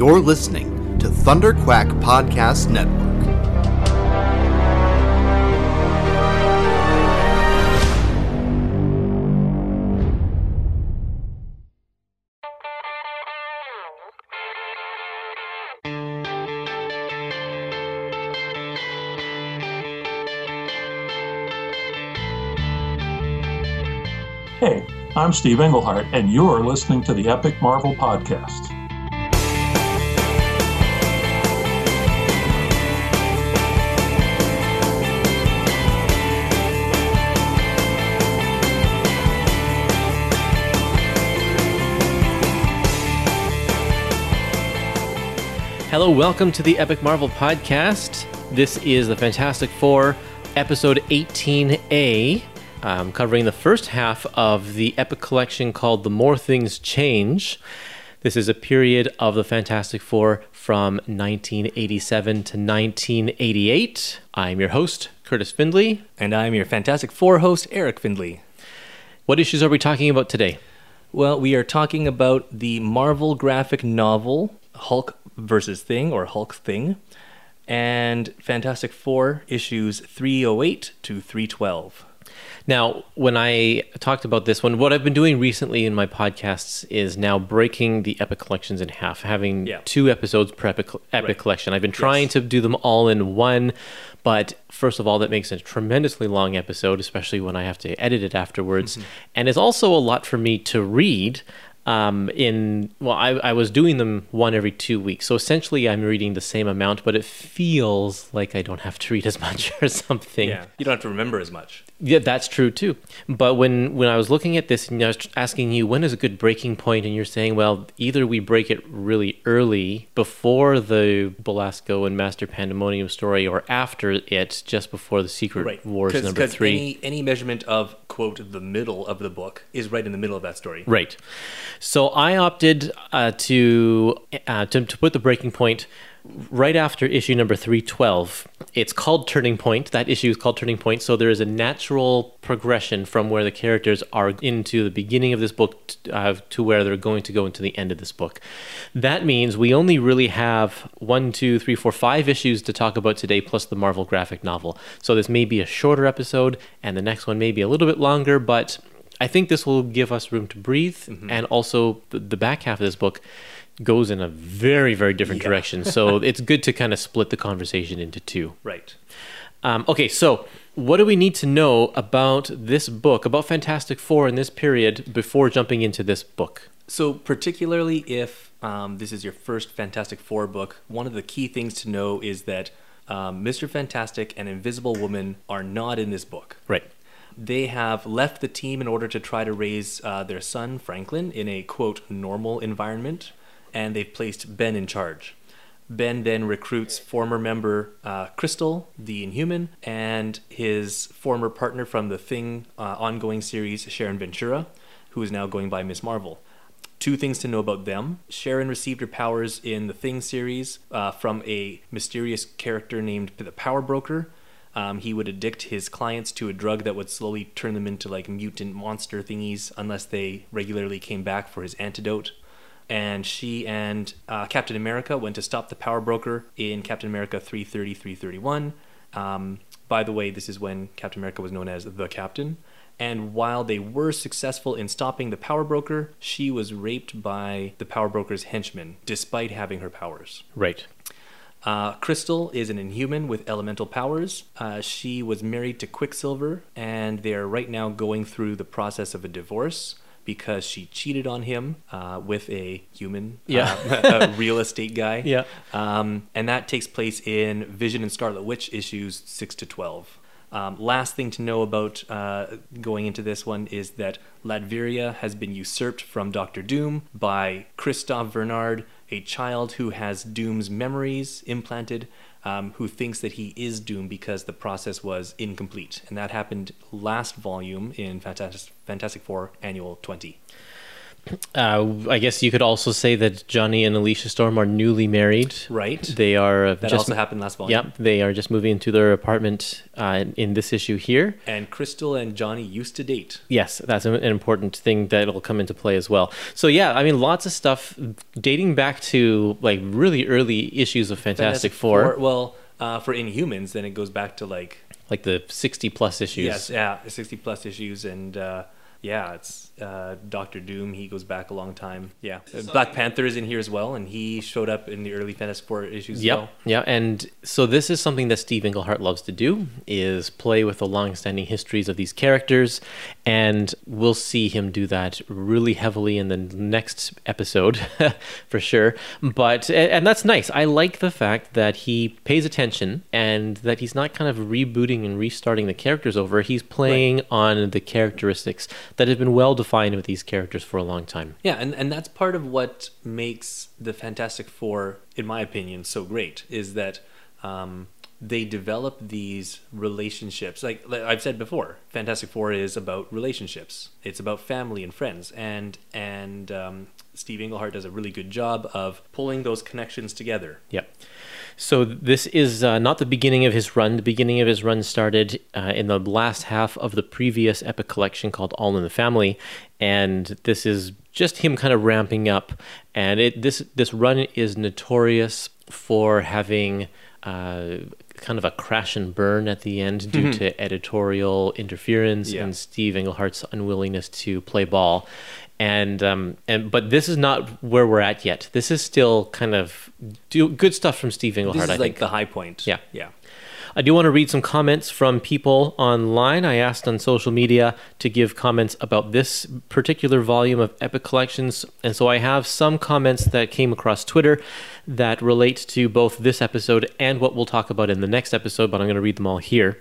You're listening to Thunder Quack Podcast Network. Hey, I'm Steve Englehart, and you're listening to the Epic Marvel Podcast. Hello, welcome to the Epic Marvel Podcast. This is the Fantastic Four, episode 18A, um, covering the first half of the Epic collection called The More Things Change. This is a period of the Fantastic Four from 1987 to 1988. I'm your host, Kurtis Findley. And I'm your Fantastic Four host, Eric Findley. What issues are we talking about today? Well, we are talking about the Marvel graphic novel Hulk versus Thing or Hulk Thing and Fantastic Four issues 308 to 312. Now, when I talked about this one, what I've been doing recently in my podcasts is now breaking the Epic collections in half, having Yeah. two episodes per Epic, epic Right. collection. I've been trying Yes. to do them all in one, but first of all, that makes a tremendously long episode, especially when I have to edit it afterwards. Mm-hmm. And it's also a lot for me to read. Um, in well, I, I was doing them one every two weeks, so essentially I'm reading the same amount, but it feels like I don't have to read as much or something. Yeah. You don't have to remember as much. Yeah, that's true too. But when when I was looking at this and I was asking you when is a good breaking point, and you're saying, well, either we break it really early before the Belasco and Master Pandemonium story, or after it, just before the Secret Right. Wars Cause, number 'cause three. Any, any measurement of, quote, the middle of the book is right in the middle of that story. Right. So I opted uh, to, uh, to to put the breaking point right after issue number 312. It's called Turning Point. That issue is called Turning Point. So there is a natural progression from where the characters are into the beginning of this book t- uh, to where they're going to go into the end of this book. That means we only really have one, two, three, four, five issues to talk about today, plus the Marvel graphic novel. So this may be a shorter episode, and the next one may be a little bit longer, but I think this will give us room to breathe, and also the, the back half of this book goes in a very, very different Yeah. direction. So it's good to kind of split the conversation into two. Right. Um, okay, so what do we need to know about this book, about Fantastic Four in this period, before jumping into this book? So, particularly if um, this is your first Fantastic Four book, one of the key things to know is that um, Mr. Fantastic and Invisible Woman are not in this book. Right. They have left the team in order to try to raise uh, their son, Franklin, in a quote, normal environment, and they've placed Ben in charge. Ben then recruits former member uh, Crystal, the Inhuman, and his former partner from the Thing uh, ongoing series, Sharon Ventura, who is now going by Miss Marvel. Two things to know about them. Sharon received her powers in the Thing series uh, from a mysterious character named the Power Broker. Um, he would addict his clients to a drug that would slowly turn them into like mutant monster thingies unless they regularly came back for his antidote. And she and uh, Captain America went to stop the Power Broker in Captain America 330 331. Um, by the way, this is when Captain America was known as the Captain. And while they were successful in stopping the Power Broker, she was raped by the Power Broker's henchmen, despite having her powers. Right. Uh, Crystal is an inhuman with elemental powers. Uh, she was married to Quicksilver, and they're right now going through the process of a divorce because she cheated on him uh, with a human, Yeah. uh, a real estate guy. Yeah. Um, and that takes place in Vision and Scarlet Witch issues 6 to 12. Um, last thing to know about uh, going into this one is that Latveria has been usurped from Doctor Doom by Kristoff Vernard, a child who has Doom's memories implanted, um, who thinks that he is Doom because the process was incomplete. And that happened last volume in Fantastic, Fantastic Four Annual 20. Uh, I guess you could also say that Johnny and Alicia Storm are newly married. Right. They are uh, That just also happened last volume. Yep, they are just moving into their apartment uh, in, this issue here. And Crystal and Johnny used to date. Yes, that's an an important thing that'll come into play as well. So yeah, I mean, lots of stuff dating back to like really early issues of Fantastic, Four, Well, uh, for Inhumans, then it goes back to like like the sixty plus issues. yes, yeah, sixty plus issues, and uh, yeah, it's uh, Doctor Doom. He goes back a long time. Yeah, Black Panther is in here as well, and he showed up in the early Fantastic Four issues. as Yep. well. Yeah, and so this is something that Steve Englehart loves to do is play with the long-standing histories of these characters, and we'll see him do that really heavily in the next episode for sure. But and and that's nice. I like the fact that he pays attention and that he's not kind of rebooting and restarting the characters over. He's playing on the characteristics that have been well defined with these characters for a long time. Yeah, and, and that's part of what makes the Fantastic Four, in my opinion, so great is that um, they develop these relationships. Like, like I've said before, Fantastic Four is about relationships. It's about family and friends, and and um, Steve Englehart does a really good job of pulling those connections together. Yep. So this is uh, not the beginning of his run. The beginning of his run started uh, in the last half of the previous epic collection called All in the Family, and this is just him kind of ramping up. And it this this run is notorious for having. Uh, kind of a crash and burn at the end due to editorial interference Yeah. and Steve Englehart's unwillingness to play ball, and um, and but this is not where we're at yet. This is still kind of do good stuff from Steve Englehart. This is I like think. the high point. Yeah. yeah. I do want to read some comments from people online. I asked on social media to give comments about this particular volume of Epic Collections, and so I have some comments that came across Twitter that relate to both this episode and what we'll talk about in the next episode, but I'm going to read them all here.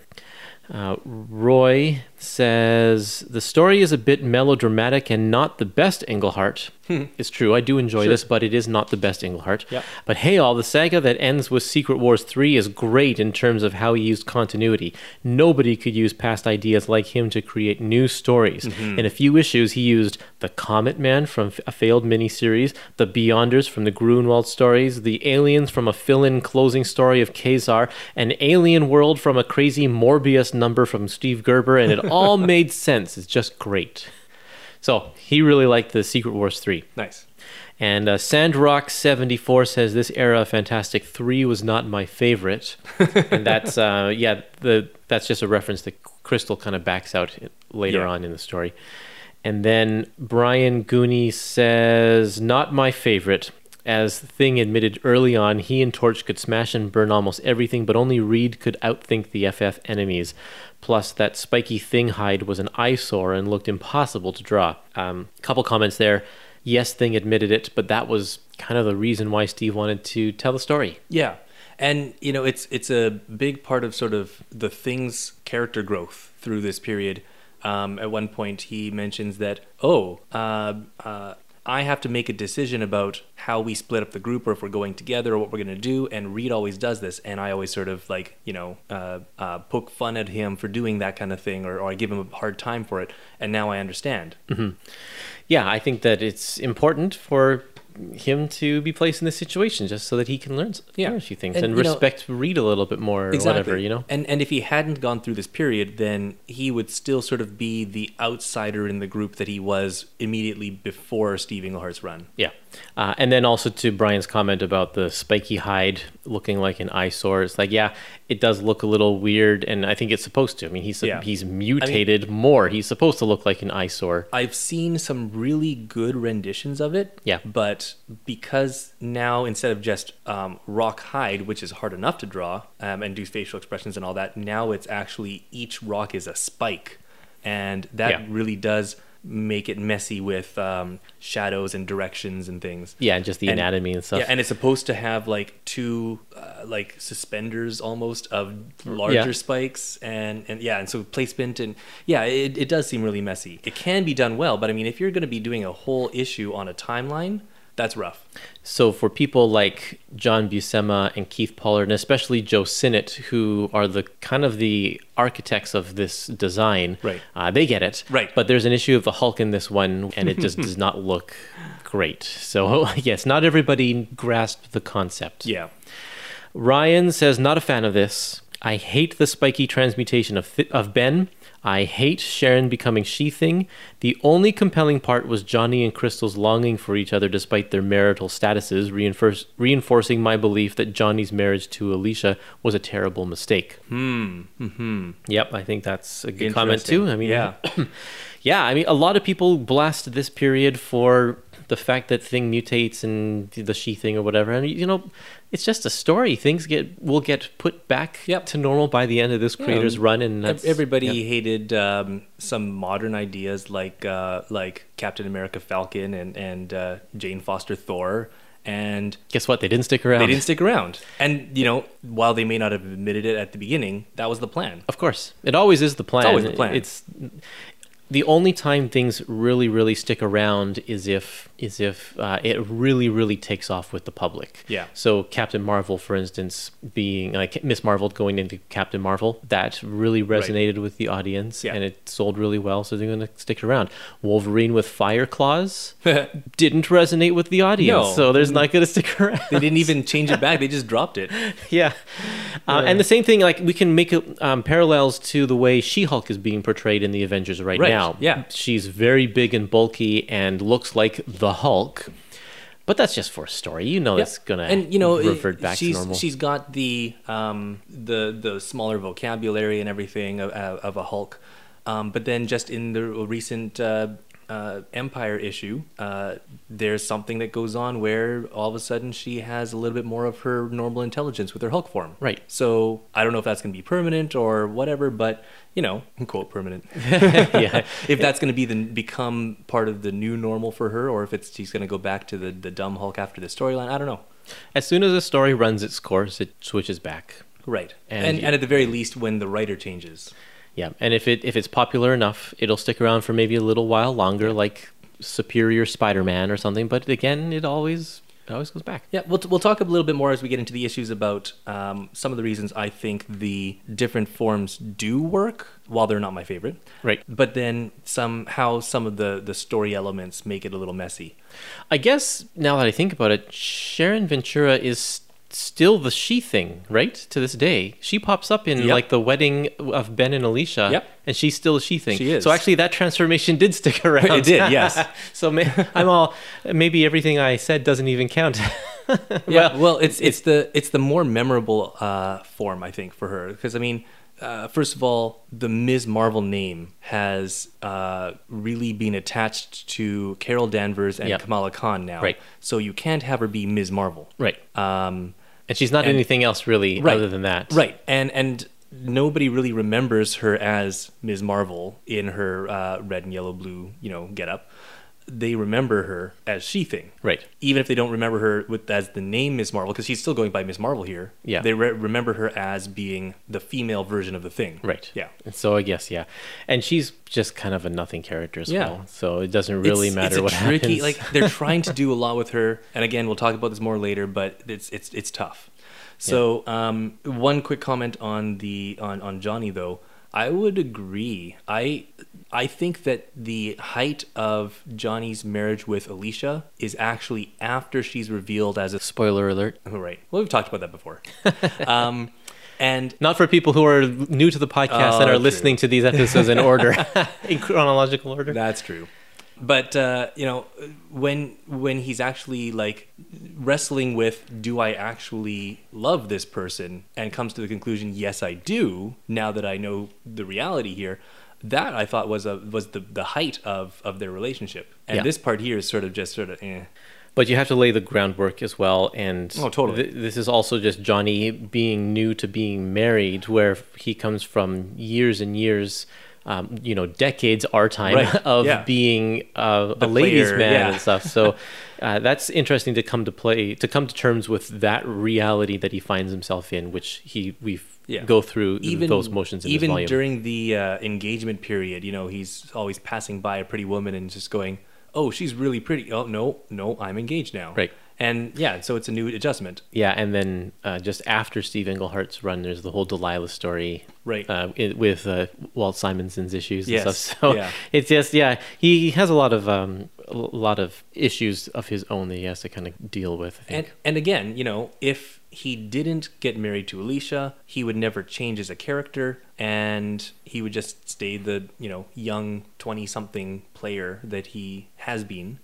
Uh, Roy says the story is a bit melodramatic and not the best Englehart. Hmm. it's true, I do enjoy this, but it is not the best Englehart. Yep. But hey, all the saga that ends with Secret Wars 3 is great in terms of how he used continuity. Nobody could use past ideas like him to create new stories. Mm-hmm. In a few issues, he used the Comet Man from a failed miniseries, the Beyonders from the Gruenwald stories, the Aliens from a fill in closing story of Ka-Zar, an Alien World from a crazy Morbius number from Steve Gerber, and it all made sense. It's just great. So he really liked the Secret Wars 3. Nice. And uh, Sandrock74 says this era of Fantastic 3 was not my favorite. and that's, uh, yeah, the that's just a reference that Crystal kind of backs out later Yeah. on in the story. And then Brian Gooney says, not my favorite. As Thing admitted early on, he and Torch could smash and burn almost everything, but only Reed could outthink the FF enemies. Plus, that spiky Thing hide was an eyesore and looked impossible to draw. Um, couple comments there. Yes, Thing admitted it, but that was kind of the reason why Steve wanted to tell the story. Yeah, and you know it's it's a big part of sort of the thing's character growth through this period. Um, at one point, he mentions that oh, uh, uh, I have to make a decision about how we split up the group, or if we're going together, or what we're going to do. And Reed always does this, and I always sort of like you know uh, uh, poke fun at him for doing that kind of thing, or, or I give him a hard time for it. And now I understand. Yeah, I think that it's important for him to be placed in this situation just so that he can learn, Yeah. learn a few things And, and, you know- respect Reed a little bit more or whatever, you know? And and if he hadn't gone through this period, then he would still sort of be the outsider in the group that he was immediately before Steve Englehart's run. Yeah. Uh, and then also to Brian's comment about the spiky hide looking like an eyesore. It's like, yeah, it does look a little weird, and I think it's supposed to. I mean, he's Yeah. he's mutated more. He's supposed to look like an eyesore. I've seen some really good renditions of it. Yeah. But because now instead of just um, rock hide, which is hard enough to draw um, and do facial expressions and all that, now it's actually each rock is a spike, and that Yeah. really does make it messy with um, shadows and directions and things. Yeah, and just the And- anatomy and stuff. Yeah, and it's supposed to have like two uh, like suspenders almost of larger Yeah. spikes and and yeah, and so placement and yeah, it, it does seem really messy. It can be done well, but I mean, if you're going to be doing a whole issue on a timeline, That's rough. So for people like John Buscema and Keith Pollard, and especially Joe Sinnott, who are the kind of the architects of this design, Right. Uh, they get it, Right. But there's an issue of the Hulk in this one, and it just does not look great. So yes, not everybody grasped the concept. Yeah. Ryan says, not a fan of this. I hate the spiky transmutation of, Th- of Ben. I hate Sharon becoming she thing. The only compelling part was Johnny and Crystal's longing for each other despite their marital statuses, reinforce- reinforcing my belief that Johnny's marriage to Alicia was a terrible mistake. Hmm. Mm-hmm. Yep, I think that's a good comment too. I mean, yeah. yeah, I mean, a lot of people blast this period for the fact that thing mutates and the she thing or whatever. And you know, it's just a story. Things get will get put back Yep. to normal by the end of this creator's run, and Everybody yeah. hated um, some modern ideas like uh, like Captain America Falcon and and uh, Jane Foster Thor, and Guess what? They didn't stick around. they didn't stick around. And you know, while they may not have admitted it at the beginning, that was the plan. Of course, it always is the plan. always the plan. It's the only time things really, really stick around is if is if uh, it really, really takes off with the public. Yeah. So Captain Marvel, for instance, being like Miss Marvel going into Captain Marvel, that really resonated with the audience, Yeah. and it sold really well. So they're going to stick around. Wolverine with fire claws didn't resonate with the audience, No. so there's not going to stick around. They didn't even change it back; they just dropped it. yeah. Uh, and the same thing, like we can make um, parallels to the way She-Hulk is being portrayed in the Avengers right, Right, now. Yeah. she's very big and bulky and looks like the Hulk, but that's just for a story. You know, it's gonna and you know revert back she's to normal. she's got the um the the smaller vocabulary and everything of, of a Hulk, um, but then just in the recent. Uh, uh, Empire issue, uh, there's something that goes on where all of a sudden she has a little bit more of her normal intelligence with her Hulk form. Right. So I don't know if that's going to be permanent or whatever, but you know, quote permanent. yeah, if that's going to be the become part of the new normal for her, or if it's she's going to go back to the the dumb Hulk after the storyline. I don't know. as soon as a story runs its course, it switches back. Right. And And you- and, at the very least when the writer changes. Yeah, and if it if it's popular enough, it'll stick around for maybe a little while longer, like Superior Spider-Man or something. But again, it always it always goes back. Yeah, we'll, we'll talk a little bit more as we get into the issues about um, some of the reasons I think the different forms do work, while they're not my favorite. Right. But then some how some of the, the story elements make it a little messy. I guess now that I think about it, Sharon Ventura is still the she thing, right? To this day, she pops up in Yep. like the wedding of Ben and Alicia, Yep. and she's still a she thing. She is. So actually, that transformation did stick around. It did, yes. so may, I'm all maybe everything I said doesn't even count. Yeah, well, it's it's the it's the more memorable uh, form I think for her because I mean, uh, first of all, the Ms. Marvel name has uh, really been attached to Carol Danvers and Yep. Kamala Khan now, Right. So you can't have her be Ms. Marvel, right, Um, and she's not and- anything else really Right. other than that. right, and and nobody really remembers her as Ms. Marvel in her uh, red and yellow blue, you know, get up. They remember her as She Thing, Right. even if they don't remember her with as the name Miss Marvel, because she's still going by Miss Marvel here. Yeah. they re- remember her as being the female version of the thing. Right. Yeah. And so I guess yeah, and she's just kind of a nothing character as Yeah. well. So it doesn't really it's, matter it's what tricky, happens. Like they're trying to do a lot with her, and again, we'll talk about this more later. But it's it's it's tough. So um, one quick comment on the on on Johnny though. I would agree. I I think that the height of Johnny's marriage with Alicia is actually after she's revealed as a Spoiler alert. Oh, right. Well, we've talked about that before. um, and Not for people who are new to the podcast Oh, and are true. listening to these episodes in order, in chronological order. That's true. But uh, you know, when when he's actually like wrestling with, do I actually love this person, and comes to the conclusion, yes, I do. Now that I know the reality here, that I thought was a was the the height of of their relationship. And Yeah. this part here is sort of just sort of, eh. But you have to lay the groundwork as well. And Oh, totally. th- this is also just Johnny being new to being married, where he comes from years and years, um, you know, decades our time Right, of yeah. being uh, a ladies' player, man yeah. and stuff. So uh, that's interesting to come to play, to come to terms with that reality that he finds himself in, which he we Yeah. go through even, those motions in even during the uh, engagement period you know he's always passing by a pretty woman and just going oh, she's really pretty. Oh no, no, I'm engaged now. Right. And yeah, so it's a new adjustment. Yeah, and then uh, just after Steve Englehart's run, there's the whole Delilah story, Right. Uh, i with uh, Walt Simonson's issues and Yes, stuff. So yeah. it's just yeah, he has a lot of um, a lot of issues of his own that he has to kind of deal with. I think. And and again, you know, if he didn't get married to Alicia, he would never change as a character and he would just stay the, you know, young 20-something player that he has been.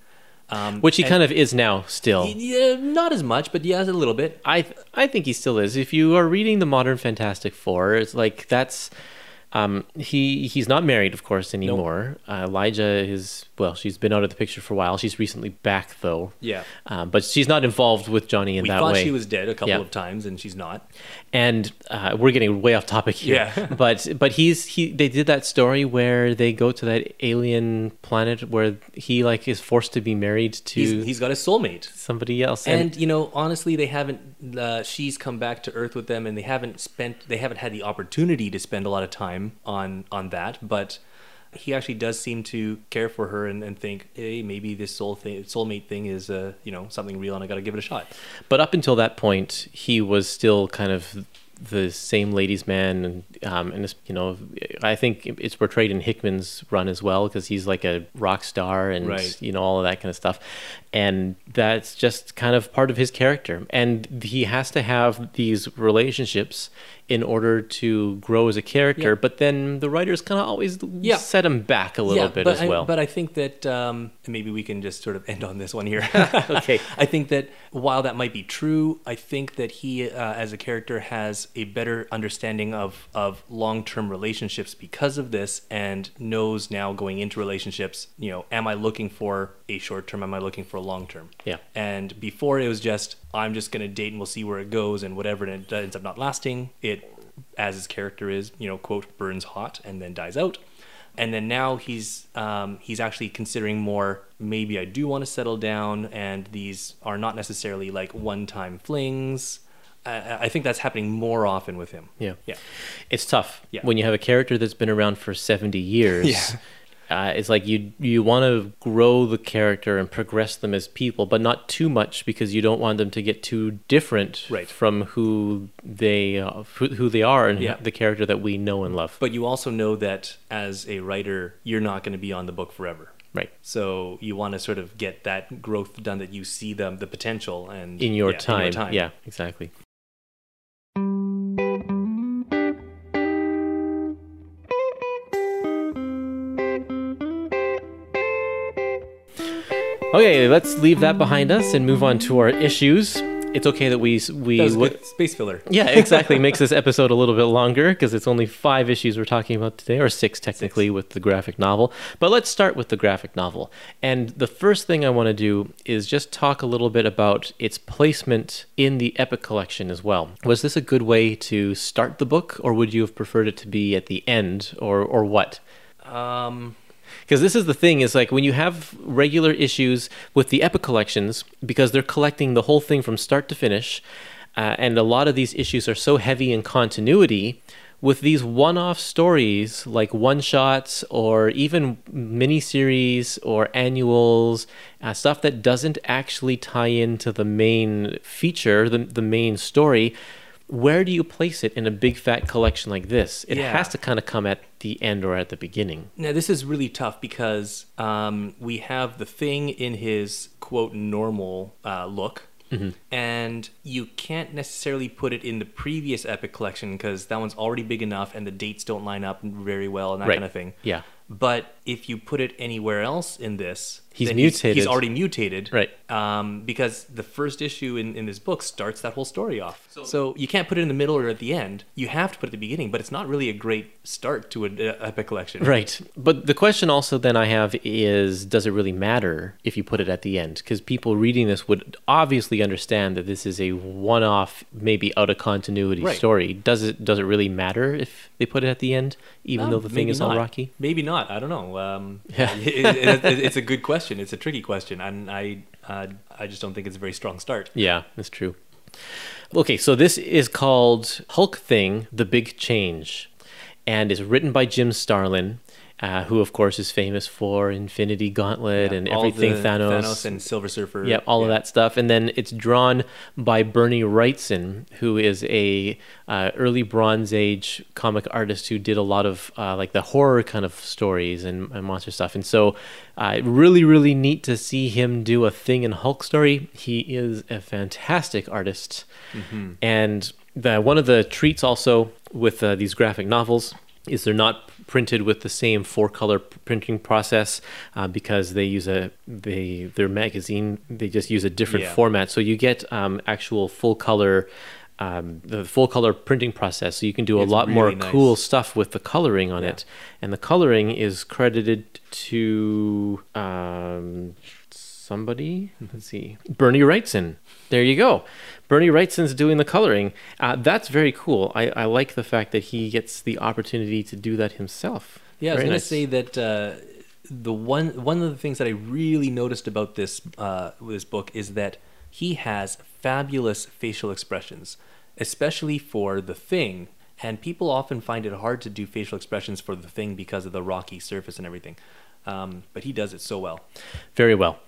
Um, Which he kind of is now still. yeah, not as much, but yeah, a little bit. I th- I think he still is. If you are reading the modern Fantastic Four, it's like that's um, he he's not married, of course, anymore. Uh, Alicia is well, she's been out of the picture for a while. She's recently back though. Yeah. Um, but she's not involved with Johnny in We that thought way. she was dead a couple Yeah. of times and she's not. and uh, we're getting way off topic here. Yeah. but but he's he they did that story where they go to that alien planet where he like is forced to be married to He's, he's got a soulmate. somebody else. And you know, honestly, they haven't. Uh, she's come back to Earth with them, and they haven't spent. They haven't had the opportunity to spend a lot of time on on that. But he actually does seem to care for her and, and think, hey, maybe this soul thing, soulmate thing is, uh, you know, something real, and I got to give it a shot. But up until that point, he was still kind of the same ladies' man, and um, and you know, I think it's portrayed in Hickman's run as well because he's like a rock star and Right. you know all of that kind of stuff, and that's just kind of part of his character, and he has to have these relationships in order to grow as a character. Yeah. But then the writers kind of always Yeah. set him back a little bit but as I, well. but I think that um, maybe we can just sort of end on this one here. Okay. I think that while that might be true, I think that he, uh, as a character, has a better understanding of of long term relationships because of this, and knows now going into relationships. You know, am I looking for a short term? Am I looking for a long term? Yeah. And before it was just I'm just gonna date and we'll see where it goes and whatever, and it ends up not lasting. It, as his character is, you know, quote burns hot and then dies out. And then now he's um, he's actually considering more. Maybe I do want to settle down, and these are not necessarily like one-time flings. I, I think that's happening more often with him. Yeah. Yeah. It's tough Yeah. when you have a character that's been around for 70 years. Yeah. Uh, it's like you you want to grow the character and progress them as people, but not too much because you don't want them to get too different Right. from who they uh, who, who they are and Yeah. the character that we know and love. But you also know that as a writer, you're not going to be on the book forever. right. So you want to sort of get that growth done that you see them the potential and In your, yeah, time. Yeah, exactly. Okay, let's leave that behind us and move on to our issues. It's okay that we we That look- space filler. yeah, exactly. Makes this episode a little bit longer because it's only five issues we're talking about today, or six technically with the graphic novel. But let's start with the graphic novel. And the first thing I want to do is just talk a little bit about its placement in the Epic collection as well. Was this a good way to start the book, or would you have preferred it to be at the end, or or what? Um, because this is the thing is like when you have regular issues with the epic collections because they're collecting the whole thing from start to finish uh, and a lot of these issues are so heavy in continuity with these one-off stories like one-shots or even miniseries or annuals uh, stuff that doesn't actually tie into the main feature the, the main story where do you place it in a big fat collection like this it Yeah. has to kind of come at the end or at the beginning Now this is really tough because um, we have the thing in his quote normal uh, look, Mm-hmm. and you can't necessarily put it in the previous epic collection because that one's already big enough and the dates don't line up very well and that Right. kind of thing. Yeah. But if you put it anywhere else in this, He's mutated. He's, already mutated, Right. Um, because the first issue in, in this book starts that whole story off. So, you can't put it in the middle or at the end. You have to put it at the beginning, but it's not really a great start to an epic collection. Right. But the question also then I have is does it really matter if you put it at the end? Because people reading this would obviously understand that this is a one off, maybe out of continuity Right. story. Does it does it really matter if they put it at the end, even Um, though the thing maybe is all rocky? Maybe not. I don't know. Um, Yeah. it- it- it- it's a good question. It's a tricky question, and I uh, I just don't think it's a very strong start. Yeah, that's true. Okay, so this is called Hulk Thing: The Big Change, and is written by Jim Starlin, uh, who of course is famous for Infinity Gauntlet and everything Thanos. Thanos and Silver Surfer. Yeah, all of that stuff, and then it's drawn by Bernie Wrightson, who is a uh, early Bronze Age comic artist who did a lot of uh, like the horror kind of stories and, and monster stuff. And so, uh, really, really neat to see him do a Thing in Hulk story. He is a fantastic artist, and the one of the treats also with uh, these graphic novels is they're not printed with the same four color printing process uh, because they use a they their magazine they just use a different Yeah. format so you get um, actual full color um, the full color printing process so you can do a It's lot more nice. cool stuff with the coloring on Yeah. it and the coloring is credited to um, somebody let's see bernie wrightson. There you go. Bernie wrightson's doing the coloring. Uh, that's very cool. I, I like the fact that he gets the opportunity to do that himself. Yeah, I was Very gonna say that uh, the one one of the things that I really noticed about this uh, this book is that he has fabulous facial expressions, especially for the thing. And people often find it hard to do facial expressions for the thing because of the rocky surface and everything. Um, but he does it so well. very well.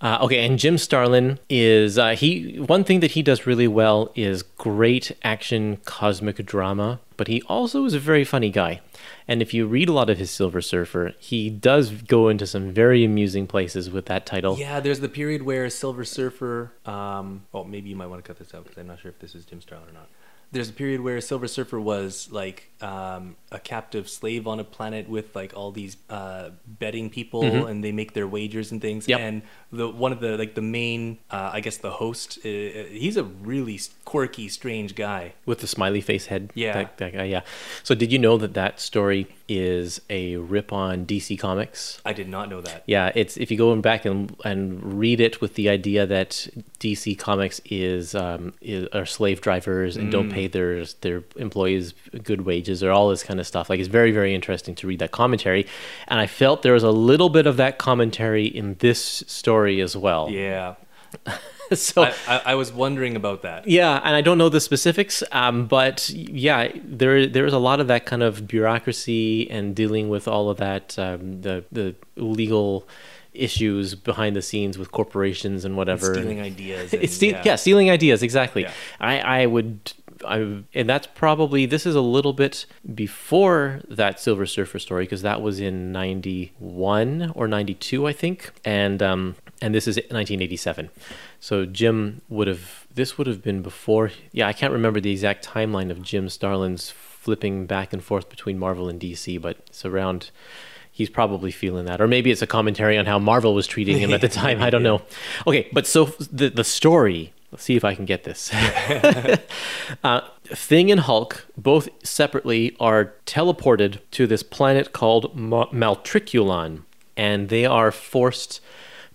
Uh, okay, and Jim Starlin is uh, he. One thing that he does really well is great action cosmic drama, but he also is a very funny guy. And if you read a lot of his Silver Surfer, he does go into some very amusing places with that title. Yeah, there's the period where Silver Surfer. Um, oh, maybe you might want to cut this out because I'm not sure if this is Jim Starlin or not. There's a period where Silver Surfer was like um, a captive slave on a planet with like all these uh, betting people, and they make their wagers and things. Mm-hmm. Yep. And the one of the like the main, uh, I guess the host, uh, he's a really quirky, strange guy. with the smiley face head. Yeah. that, that guy. Yeah. So did you know that that story is a rip on DC Comics? I did not know that. Yeah, it's if you go back and and read it with the idea that DC Comics is um is, are slave drivers and don't pay their their employees good wages or all this kind of stuff. Like it's very very interesting to read that commentary, and I felt there was a little bit of that commentary in this story as well. Yeah, so. I, I, I was wondering about that. yeah, and I don't know the specifics, um, but yeah, there there is a lot of that kind of bureaucracy and dealing with all of that um, the the legal issues behind the scenes with corporations and whatever. Stealing ideas. It's and- steal- yeah. stealing ideas exactly. Yeah. I I would I and that's probably this is a little bit before that Silver Surfer story because that was in 91 or 92 I think and um and this is 1987. So Jim would have this would have been before yeah, I can't remember the exact timeline of Jim Starlin's flipping back and forth between Marvel and DC, but it's around he's probably feeling that. Or maybe it's a commentary on how marvel was treating him at the time i don't know. Okay but so the, the story let's see if i can get this. Uh, thing and hulk both separately are teleported to this planet called Ma- maltriculon and they are forced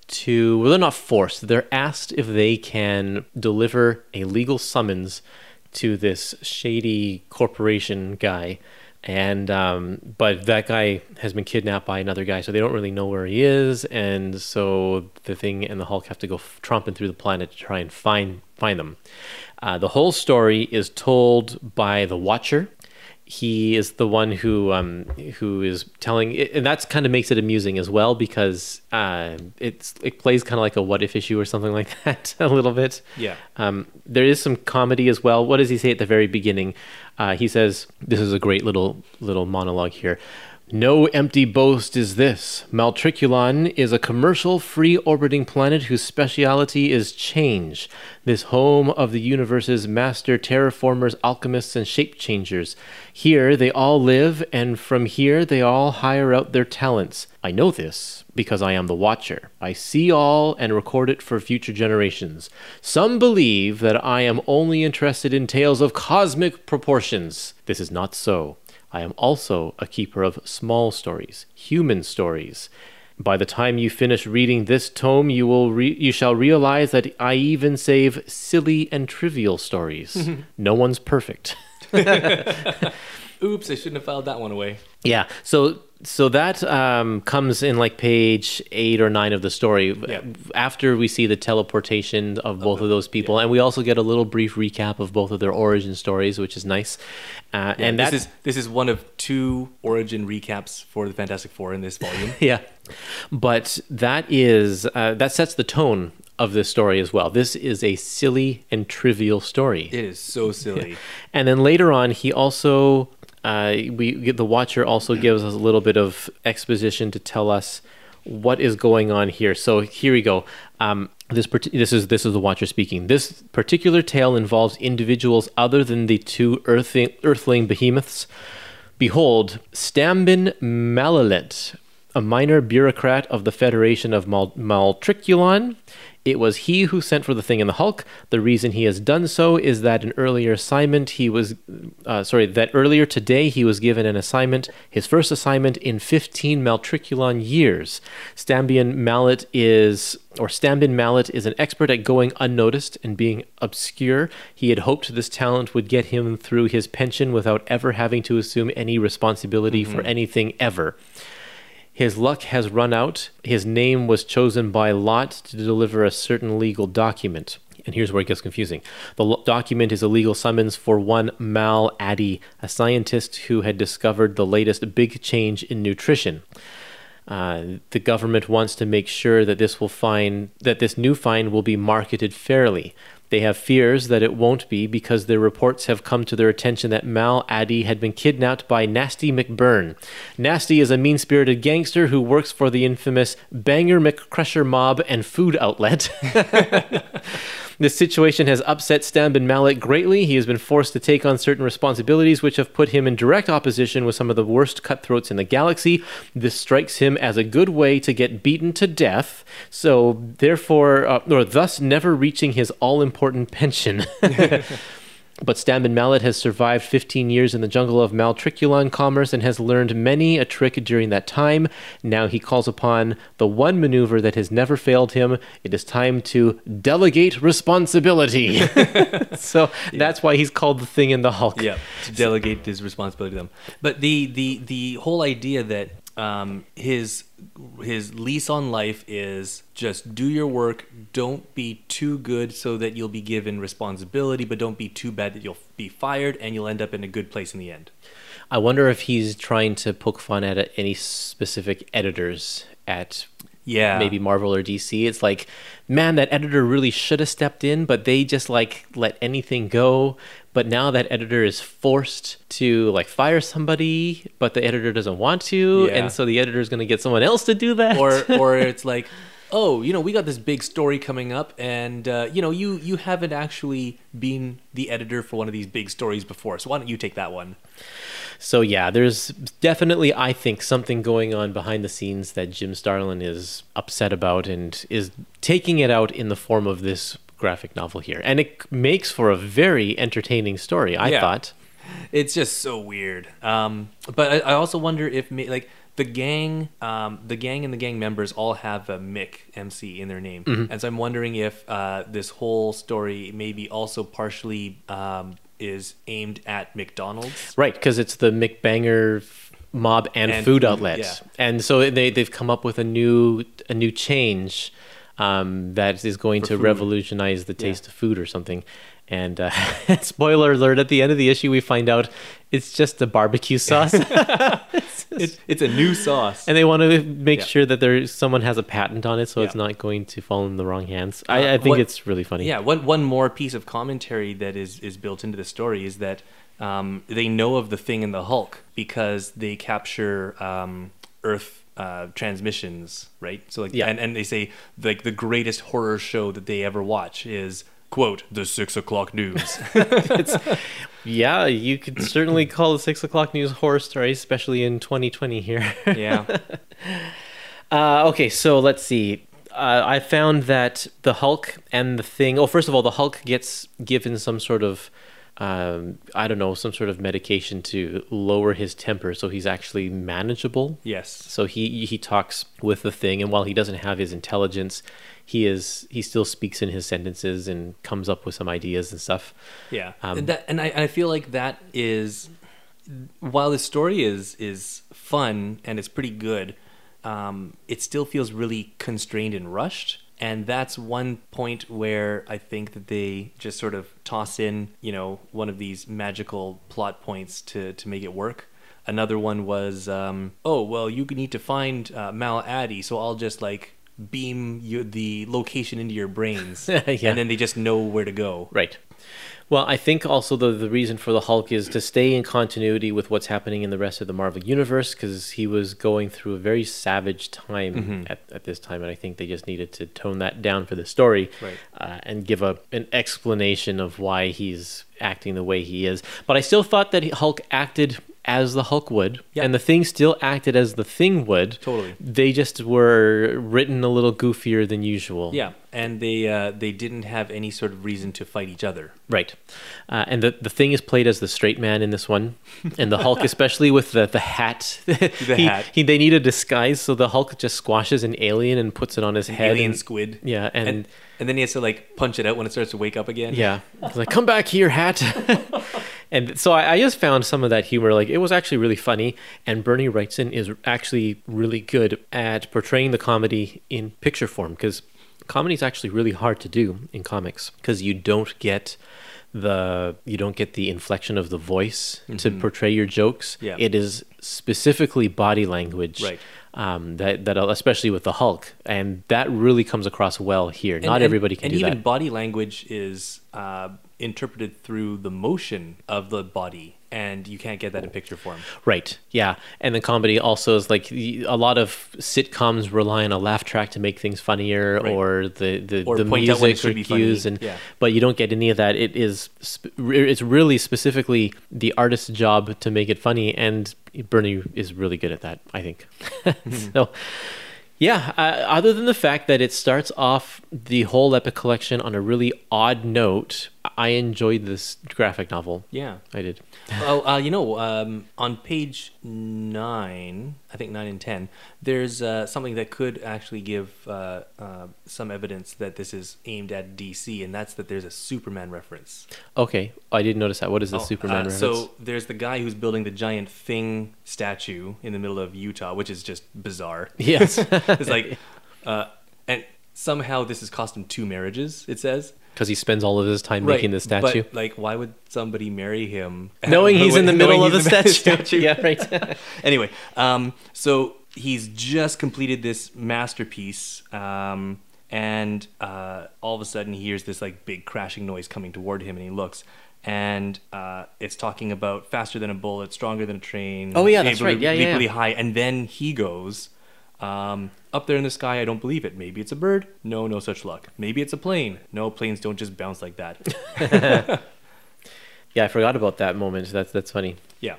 to well they're not forced they're asked if they can deliver a legal summons to this shady corporation guy and um, but that guy has been kidnapped by another guy, so they don't really know where he is, and so the thing and the Hulk have to go f- tromping through the planet to try and find find them. Uh, the whole story is told by the Watcher. He is the one who um, who is telling, and that's kind of makes it amusing as well because uh, it's it plays kind of like a what if issue or something like that a little bit. Yeah. Um, there is some comedy as well. What does he say at the very beginning? Uh, he says, "This is a great little little monologue here." No empty boast is this. Maltriculon is a commercial free orbiting planet whose speciality is change. This home of the universe's master terraformers, alchemists, and shape changers. Here they all live, and from here they all hire out their talents. I know this because I am the Watcher. I see all and record it for future generations. Some believe that I am only interested in tales of cosmic proportions. This is not so. I am also a keeper of small stories, human stories. By the time you finish reading this tome, you will re- you shall realize that I even save silly and trivial stories. no one's perfect. Oops, I shouldn't have filed that one away. Yeah. So so that um, comes in like page eight or nine of the story Yeah. after we see the teleportation of both of those people, and we also get a little brief recap of both of their origin stories, which is nice. Uh, And and this is this is one of two origin recaps for the Fantastic Four in this volume. yeah, but that is uh, that sets the tone of this story as well. This is a silly and trivial story. it is so silly. And then later on, he also uh, we the Watcher also gives us a little bit of exposition to tell us what is going on here. So here we go. Um, this this is this is the Watcher speaking. This particular tale involves individuals other than the two earthling, earthling behemoths. Behold, Stambin Malalet, a minor bureaucrat of the Federation of Mal- Maltriculon. It was he who sent for the thing in the Hulk. The reason he has done so is that an earlier assignment he was, uh, sorry, that earlier today he was given an assignment, his first assignment in 15 Maltriculon years. Stambian Mallet is, or Stambin Mallet is an expert at going unnoticed and being obscure. He had hoped this talent would get him through his pension without ever having to assume any responsibility for anything ever. His luck has run out. His name was chosen by lot to deliver a certain legal document. And here's where it gets confusing. The document is a legal summons for one Mal Addy, a scientist who had discovered the latest big change in nutrition. Uh, the government wants to make sure that this will find that this new find will be marketed fairly. They have fears that it won't be because their reports have come to their attention that Mal Addy had been kidnapped by Nasty McBurn. Nasty is a mean spirited gangster who works for the infamous Banger McCrusher mob and food outlet. This situation has upset Stambin Mallet greatly. He has been forced to take on certain responsibilities, which have put him in direct opposition with some of the worst cutthroats in the galaxy. This strikes him as a good way to get beaten to death, so therefore, uh, or thus never reaching his all important pension. But Stambin Mallet has survived 15 years in the jungle of Maltriculon commerce and has learned many a trick during that time. Now he calls upon the one maneuver that has never failed him. It is time to delegate responsibility. so that's why he's called the thing in the Hulk. yeah, to delegate his responsibility to them. But the the the whole idea that um, his his lease on life is just do your work, don't be too good so that you'll be given responsibility, but don't be too bad that you'll be fired and you'll end up in a good place in the end. I wonder if he's trying to poke fun at any specific editors at Yeah, maybe Marvel or DC. It's like, man, that editor really should have stepped in, but they just like let anything go. But now that editor is forced to like fire somebody, but the editor doesn't want to, Yeah. and so the editor is going to get someone else to do that. or or it's like oh you know we got this big story coming up and uh, you know you you haven't actually been the editor for one of these big stories before so why don't you take that one So yeah, there's definitely I think something going on behind the scenes that Jim Starlin is upset about and is taking it out in the form of this graphic novel here. And it makes for a very entertaining story, I Yeah. thought. it's just so weird um but i, I also wonder if ma- like the gang um the gang and the gang members all have a mick mc in their name and so i'm wondering if uh this whole story maybe also partially um is aimed at mcdonald's Right, because it's the McBanger mob and, And food food, outlet, yeah. and so they they've come up with a new a new change um, that is going to food. revolutionize the taste of food or something. And uh, spoiler alert: at the end of the issue, we find out it's just a barbecue sauce, it's, it's a new sauce and they want to make Yeah. sure that there's someone has a patent on it, so it's not going to fall in the wrong hands. I, Uh, I think what- it's really funny. Yeah, one one more piece of commentary that is is built into the story is that um, they know of the thing in the Hulk because they capture um, Earth uh, transmissions, right? So like, Yeah. and and they say like the greatest horror show that they ever watch is quote the six o'clock news. it's yeah, you could certainly call the six o'clock news horror story, especially in 2020 here. yeah, Uh, okay, so let's see. Uh, I found that the Hulk and the Thing. Oh, first of all, the Hulk gets given some sort of, um, I don't know, some sort of medication to lower his temper, so he's actually manageable. yes, So he he talks with the Thing, and while he doesn't have his intelligence, he is he still speaks in his sentences and comes up with some ideas and stuff. yeah. Um, and that and I I feel like that is while the story is is fun and it's pretty good, um, it still feels really constrained and rushed. And that's one point where I think that they just sort of toss in, you know, one of these magical plot points to to make it work. Another one was, um, oh well, you need to find uh, Mal Addy, so I'll just like beam you the location into your brains, Yeah. and then they just know where to go. Right. Well, I think also the the reason for the Hulk is to stay in continuity with what's happening in the rest of the Marvel universe because he was going through a very savage time Mm-hmm. at, at this time, and I think they just needed to tone that down for the story Right. uh, and give a an explanation of why he's acting the way he is. But I still thought that Hulk acted as the Hulk would, Yeah. and the Thing still acted as the Thing would. Totally. They just were written a little goofier than usual. Yeah, and they uh, they didn't have any sort of reason to fight each other. Right. Uh, and the, the thing is played as the straight man in this one. And the Hulk, especially with the, the hat. the he, hat. He, they need a disguise, so the Hulk just squashes an alien and puts it on his head. Alien and, squid. Yeah, and, and and then he has to like punch it out when it starts to wake up again. yeah. It's like, come back here, hat. and so I, I just found some of that humor, like, it was actually really funny. And Bernie Wrightson is actually really good at portraying the comedy in picture form because comedy is actually really hard to do in comics because you don't get the you don't get the inflection of the voice to portray your jokes Yeah. it is specifically body language Right. um, that that especially with the hulk and that really comes across well here And- not and- everybody can do it. and do even that body language is uh, interpreted through the motion of the body, and you can't get that in picture form. Right. Yeah. And the comedy also is like a lot of sitcoms rely on a laugh track to make things funnier Right. or the, the, Or the point out when it music or cues and Yeah. but you don't get any of that. It is it's really specifically the artist's job to make it funny and Bernie is really good at that, I think. so yeah, uh, other than the fact that it starts off the whole epic collection on a really odd note, I enjoyed this graphic novel. Yeah. I did. oh, uh, you know, um, on page nine, I think nine and ten, there's uh, something that could actually give uh, uh, some evidence that this is aimed at DC, and that's that there's a Superman reference. Okay, I didn't notice that. What is the Oh, Superman uh, reference? So there's the guy who's building the giant thing statue in the middle of Utah, which is just bizarre. yes, It's like, uh, and somehow this has cost him two marriages. It says because he spends all of his time making the statue, But, like, why would somebody marry him knowing he's in the middle of the the statue. yeah, right. anyway, um, so he's just completed this masterpiece, um, and uh, all of a sudden he hears this like big crashing noise coming toward him, and he looks, and uh, it's talking about faster than a bullet, stronger than a train. Oh, yeah, that's able right. Yeah, yeah, yeah. high, and then he goes. Um, up there in the sky, I don't believe it. Maybe it's a bird. No, no such luck. Maybe it's a plane. No, planes don't just bounce like that. yeah, I forgot about that moment. That's that's funny. Yeah.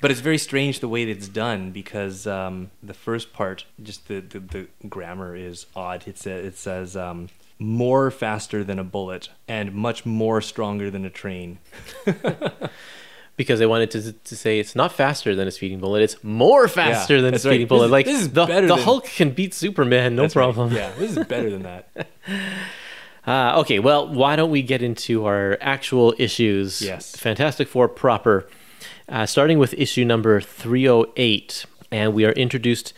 But it's very strange the way that it's done because um, the first part, just the, the, the grammar is odd. It, sa- it says um, more faster than a bullet and much more stronger than a train. Because they wanted to, to say it's not faster than a speeding bullet; it's more faster than a that's right. speeding bullet. This like this is the, better the than- Hulk can beat Superman, no That's right. problem. Yeah, this is better than that. Uh, okay, well, why don't we get into our actual issues? Yes. Fantastic Four proper. Uh, starting with issue number 308. And we are introduced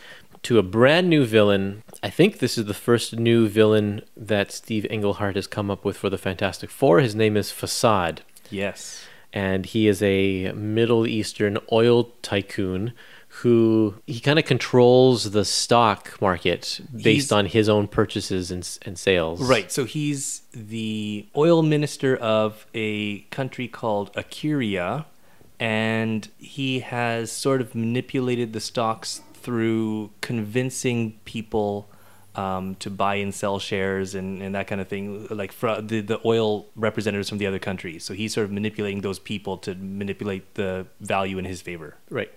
to a brand new villain. I think this is the first new villain that Steve Englehart has come up with for the Fantastic Four. His name is Facade. Yes. And he is a Middle Eastern oil tycoon who he kind of controls the stock market based He's- on his own purchases and, and sales. Right. So he's the oil minister of a country called Akuria, and he has sort of manipulated the stocks through convincing people um, to buy and sell shares and, and that kind of thing, like the, the oil representatives from the other countries. So he's sort of manipulating those people to manipulate the value in his favor. Right.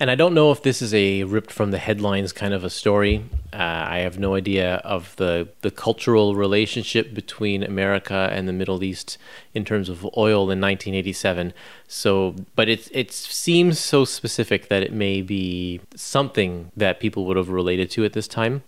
And I don't know if this is a ripped from the headlines kind of a story. Uh, I have no idea of the, the cultural relationship between America and the Middle East in terms of oil in 1987. So, but it, it seems so specific that it may be something that people would have related to at this time.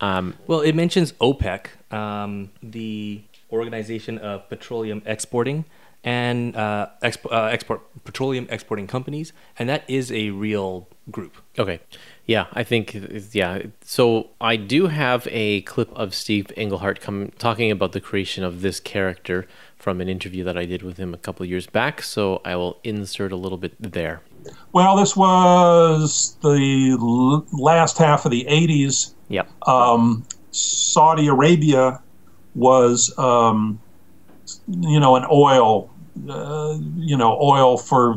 Um, Well, it mentions OPEC. Um, the Organization of Petroleum Exporting and uh, expo- uh, export petroleum exporting companies, and that is a real group. Okay. Yeah, I think yeah. So I do have a clip of Steve Englehart come talking about the creation of this character from an interview that I did with him a couple of years back. So I will insert a little bit there. Well, this was the l- last half of the 80s. Yep. Um, Saudi Arabia was, um, you know, an oil, uh, you know, oil for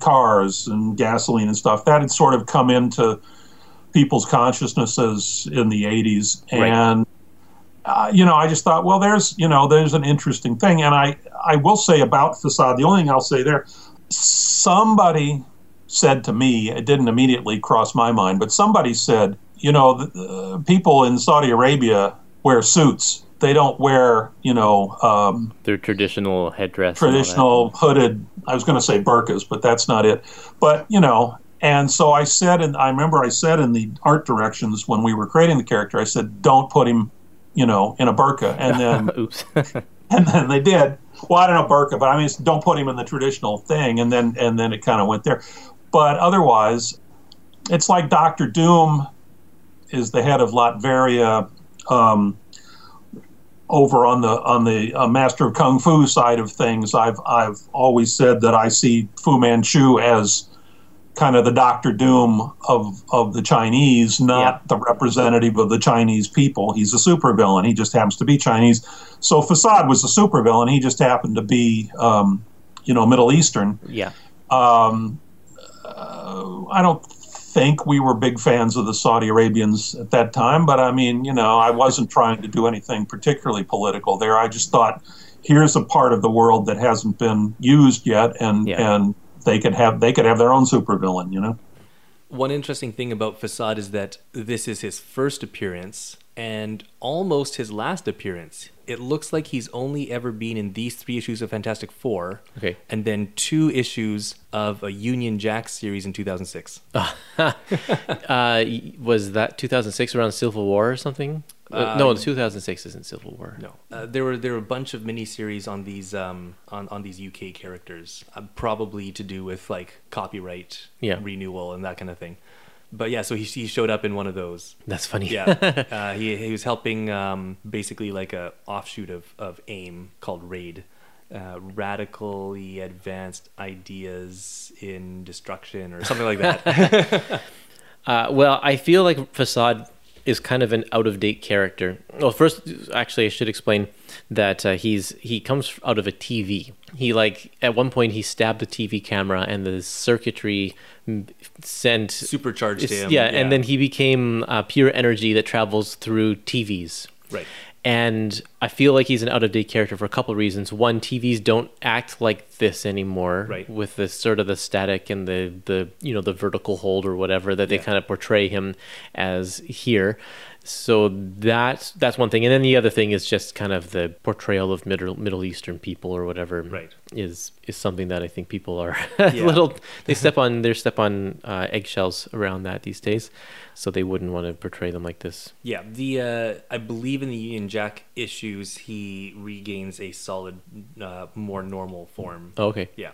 cars and gasoline and stuff. That had sort of come into people's consciousnesses in the 80s. Right. And, uh, you know, I just thought, well, there's, you know, there's an interesting thing. And I, I will say about Facade, the only thing I'll say there, somebody said to me, it didn't immediately cross my mind, but somebody said, you know, the, uh, people in Saudi Arabia wear suits. They don't wear, you know, um, Their traditional headdress. traditional hooded. I was going to say burqas, but that's not it. But you know, and so I said, and I remember I said in the art directions when we were creating the character, I said, don't put him, you know, in a burqa, and then and then they did. Well, I don't know burqa, but I mean, don't put him in the traditional thing, and then and then it kind of went there. But otherwise, it's like Doctor Doom is the head of Latveria. Um, over on the on the uh, Master of Kung Fu side of things, I've I've always said that I see Fu Manchu as kind of the Doctor Doom of of the Chinese, not Yeah. the representative of the Chinese people. He's a supervillain. He just happens to be Chinese. So Facade was a supervillain. He just happened to be, um, you know, Middle Eastern. yeah. Um, uh, I don't think we were big fans of the Saudi Arabians at that time, but I mean, you know, I wasn't trying to do anything particularly political there. I just thought, here's a part of the world that hasn't been used yet, and Yeah. and they could have they could have their own supervillain, you know. One interesting thing about Facade is that this is his first appearance and almost his last appearance. It looks like he's only ever been in these three issues of Fantastic Four, Okay. and then two issues of a Union Jack series in 2006. Uh, was that 2006 around Civil War or something? Uh, no, 2006 isn't Civil War. No, uh, there were there were a bunch of miniseries on these um, on on these UK characters, uh, probably to do with like copyright Yeah. renewal and that kind of thing. But yeah, so he he showed up in one of those. That's funny. Yeah, uh, he he was helping um, basically like a offshoot of of AIM called RAID, uh, radically advanced ideas in destruction or something like that. Uh, well, I feel like Facade is kind of an out of date character. Well, first, actually, I should explain that uh, he's he comes out of a TV. He like at one point he stabbed a TV camera and the circuitry sent Supercharged him. Yeah, and then he became uh, pure energy that travels through TVs. right. And I feel like he's an out of date character for a couple of reasons. One, TVs don't act like this anymore, Right. With the sort of the static and the the you know the vertical hold or whatever that they kind of portray him as here. So that's that's one thing, and then the other thing is just kind of the portrayal of Middle Middle Eastern people or whatever, Right. Is is something that I think people are a Yeah. little they step on they step on uh, eggshells around that these days, so they wouldn't want to portray them like this. Yeah, the uh, I believe in the Union Jack issues, he regains a solid, uh, more normal form. Oh, okay. Yeah,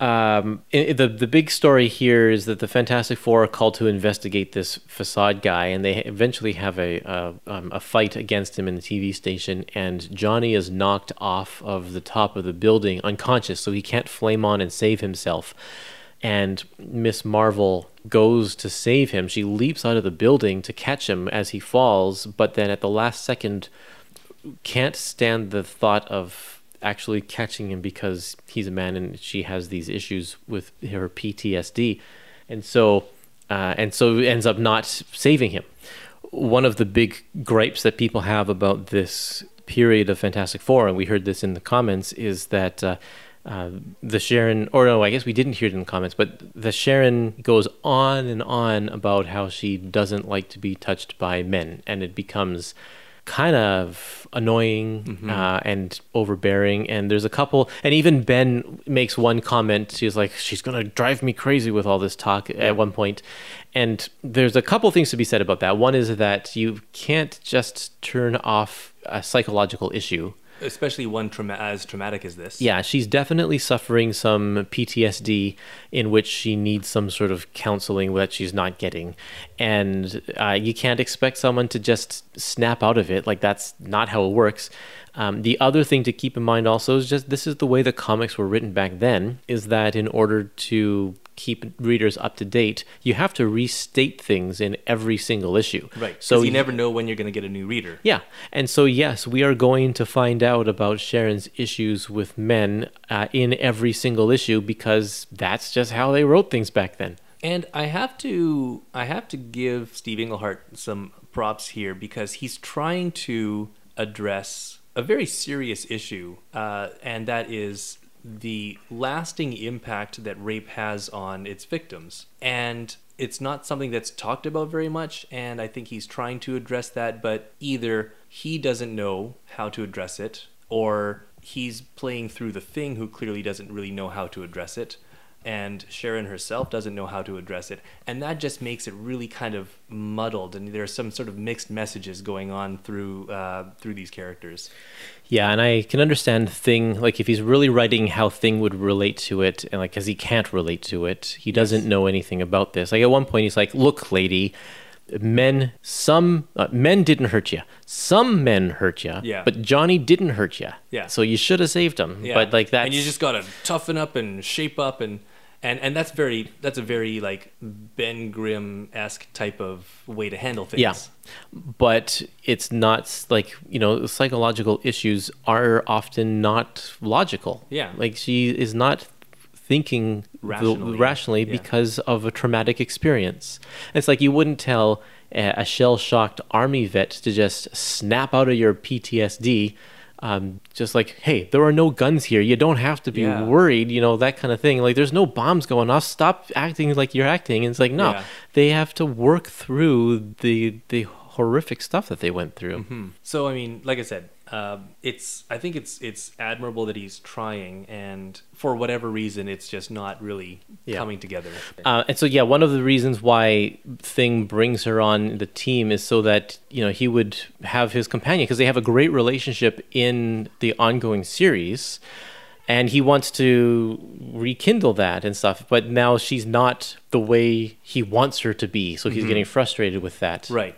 Um, i- i- the the big story here is that the Fantastic Four are called to investigate this facade guy, and they eventually have a a, um, a fight against him in the TV station. And Johnny is knocked off of the top of the building unconscious, so he can't flame on and save himself. And Miss Marvel goes to save him. She leaps out of the building to catch him as he falls, but then at the last second can't stand the thought of actually catching him because he's a man and she has these issues with her PTSD, and so uh, and so ends up not saving him. One of the big gripes that people have about this period of Fantastic Four, and we heard this in the comments, is that. Uh, uh, the Sharon, or no, I guess we didn't hear it in the comments, but the Sharon goes on and on about how she doesn't like to be touched by men, and it becomes kind of annoying uh, and overbearing. And there's a couple, and even Ben makes one comment. She's like, she's gonna drive me crazy with all this talk at one point. And there's a couple things to be said about that. One is that you can't just turn off a psychological issue Especially one as traumatic as this. yeah, she's definitely suffering some PTSD in which she needs some sort of counseling that she's not getting. And uh, you can't expect someone to just snap out of it. Like, that's not how it works. Um, the other thing to keep in mind also is just this is the way the comics were written back then, is that in order to keep readers up to date, you have to restate things in every single issue. Right. So you never know when you're going to get a new reader. yeah. And so, yes, we are going to find out about Sharon's issues with men uh, in every single issue because that's just how they wrote things back then. And I have to I have to give Steve Englehart some props here because he's trying to address a very serious issue, uh, and that is the lasting impact that rape has on its victims. And it's not something that's talked about very much, and I think he's trying to address that, but either he doesn't know how to address it, or he's playing through the thing who clearly doesn't really know how to address it and Sharon herself doesn't know how to address it, and that just makes it really kind of muddled. And there are some sort of mixed messages going on through uh, through these characters. Yeah, and I can understand Thing, like if he's really writing how Thing would relate to it, and like, because he can't relate to it, he doesn't know anything about this. Like at one point, he's like, Look, lady. Men, some uh, men didn't hurt you. Some men hurt you. Yeah. But Johnny didn't hurt you. Yeah. So you should have saved him. Yeah. But like that. and you just gotta toughen up and shape up and. And, and that's very that's a very like Ben Grimm esque type of way to handle things. Yeah. but it's not like you know psychological issues are often not logical Yeah. like she is not thinking Rationally, rationally yeah. because of a traumatic experience it's like you wouldn't tell a, a shell-shocked army vet to just snap out of your ptsd um, just like hey there are no guns here you don't have to be Yeah. worried you know that kind of thing like there's no bombs going off stop acting like you're acting and it's like no Yeah. they have to work through the the horrific stuff that they went through. Hmm. So I mean, like I said, um, it's I think it's it's admirable that he's trying, and for whatever reason, it's just not really Yeah. coming together. Uh, and so, yeah, one of the reasons why Thing brings her on the team is so that you know he would have his companion because they have a great relationship in the ongoing series, and he wants to rekindle that and stuff. But now she's not the way he wants her to be, so he's getting frustrated with that. Right.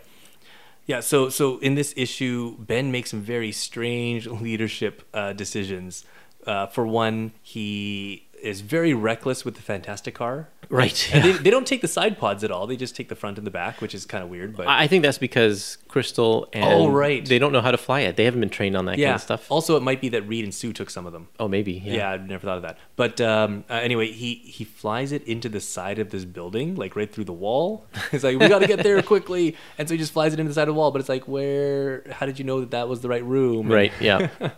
Yeah. So so in this issue, Ben makes some very strange leadership uh, decisions. Uh, for one, he is very reckless with the Fantasticar. Right. And they, they don't take the side pods at all. They just take the front and the back, which is kind of weird. But I I think that's because Crystal and Oh, right. they don't know how to fly it. They haven't been trained on that yeah. kind of stuff. Also, it might be that Reed and Sue took some of them. Oh, maybe. Yeah. Yeah, I've never thought of that. But um, uh, anyway, he he flies it into the side of this building, like right through the wall. It's like we got to get there quickly, and so he just flies it into the side of the wall. But it's like, where? How did you know that that was the right room? Right. Yeah.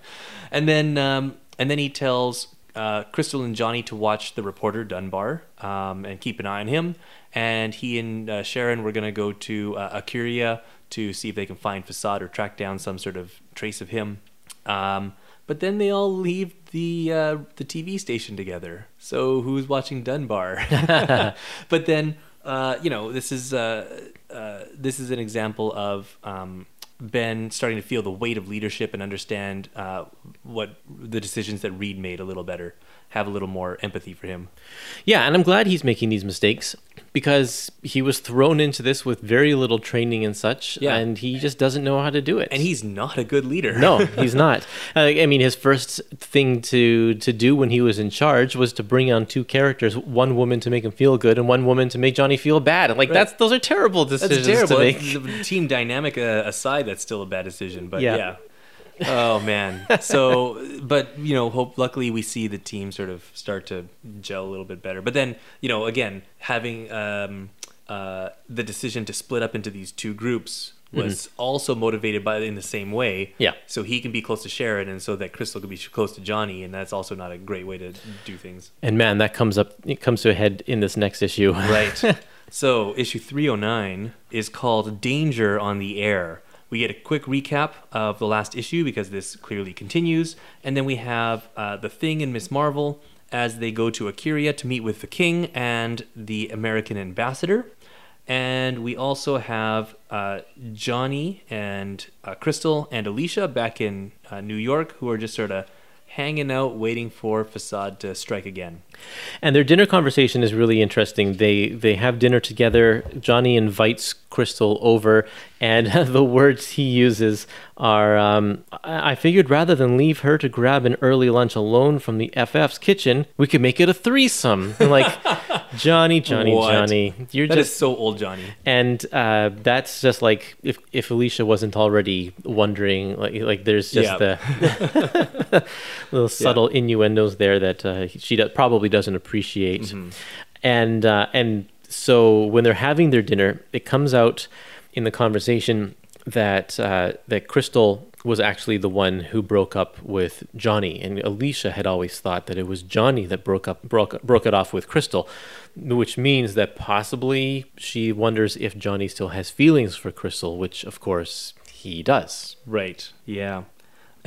And then um, and then he tells uh, Crystal and Johnny to watch the reporter Dunbar um, and keep an eye on him. And he and uh, Sharon were going to go to uh, Akuria to see if they can find Facade or track down some sort of trace of him. Um, but then they all leave the uh, the TV station together. So who's watching Dunbar? but then uh, you know this is uh, uh, this is an example of um, Ben starting to feel the weight of leadership and understand uh, what the decisions that Reed made a little better, have a little more empathy for him. Yeah, and I'm glad he's making these mistakes because he was thrown into this with very little training and such, Yeah. and he just doesn't know how to do it. And he's not a good leader. no, he's not. Uh, I mean, his first thing to to do when he was in charge was to bring on two characters: one woman to make him feel good, and one woman to make Johnny feel bad. And Like that's those are terrible decisions that's terrible. to make. The team dynamic uh, aside, that's still a bad decision. But Yeah. yeah. Oh man. So, but you know, hope. Luckily, we see the team sort of start to gel a little bit better. But then, you know, again, having um, uh, the decision to split up into these two groups was also motivated by in the same way. Mm-hmm. Yeah. So he can be close to Sharon, and so that Crystal can be close to Johnny, and that's also not a great way to do things. And man, that comes up. It comes to a head in this next issue. Right. so issue 309 is called Danger on the Air We get a quick recap of the last issue because this clearly continues, and then we have uh, the Thing and Miss Marvel as they go to Akiria to meet with the King and the American ambassador. And we also have uh, Johnny and uh, Crystal and Alicia back in uh, New York who are just sort of hanging out, waiting for Facade to strike again. And their dinner conversation is really interesting. They they have dinner together. Johnny invites Crystal over, and the words he uses are, um, "I figured rather than leave her to grab an early lunch alone from the FF's kitchen, we could make it a threesome." Like, Johnny, Johnny, What? Johnny, you're That just is so old, Johnny. and uh, that's just like if if Alicia wasn't already wondering, like like there's just Yeah. the little subtle innuendos there that uh, she do- probably doesn't appreciate, Mm-hmm. and uh, and so when they're having their dinner, it comes out in the conversation that uh, that Crystal was actually the one who broke up with Johnny, and Alicia had always thought that it was Johnny that broke up broke broke it off with Crystal, which means that possibly she wonders if Johnny still has feelings for Crystal, which of course he does. Right. Yeah.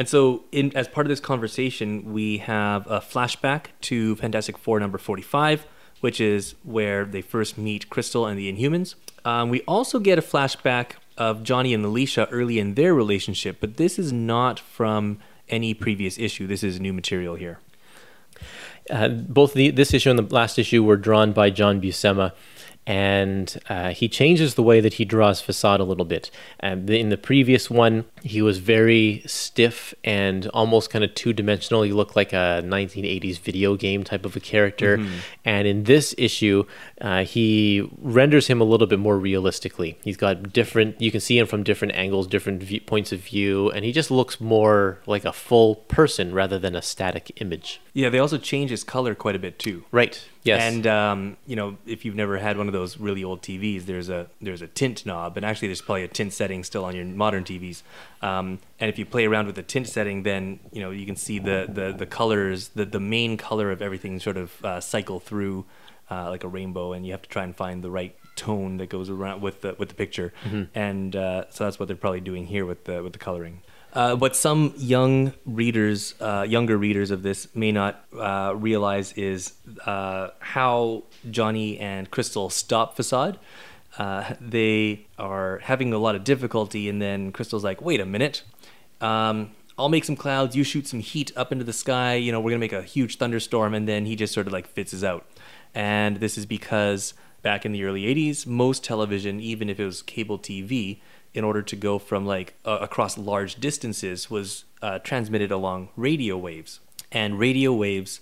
And so, in as part of this conversation, we have a flashback to Fantastic Four number forty-five, which is where they first meet Crystal and the Inhumans. Um, we also get a flashback of Johnny and Alicia early in their relationship, but this is not from any previous issue. This is new material here. Uh, both the, this issue and the last issue were drawn by John Buscema, and uh, he changes the way that he draws Facade a little bit. Um, the, in the previous one, he was very stiff and almost kind of two dimensional. He looked like a 1980s video game type of a character. And in this issue, uh, he renders him a little bit more realistically. He's got different, you can see him from different angles, different view, points of view, and he just looks more like a full person rather than a static image. Yeah, they also change his color quite a bit too. Right. Yes. And um, you know, if you've never had one of those really old TVs, there's a there's a tint knob, and actually there's probably a tint setting still on your modern TVs. Um, and if you play around with the tint setting, then you know you can see the the, the colors, the the main color of everything sort of uh, cycle through uh, like a rainbow, and you have to try and find the right tone that goes around with the with the picture. And uh, so that's what they're probably doing here with the with the coloring. Uh, what some young readers, uh, younger readers of this, may not uh, realize is uh, how Johnny and Crystal stop Facade. Uh, they are having a lot of difficulty, and then Crystal's like, "Wait a minute, um, I'll make some clouds. You shoot some heat up into the sky. You know, we're gonna make a huge thunderstorm." And then he just sort of like fizzes out. And this is because back in the early '80s, most television, even if it was cable TV, in order to go from like uh, across large distances, was uh, transmitted along radio waves. And radio waves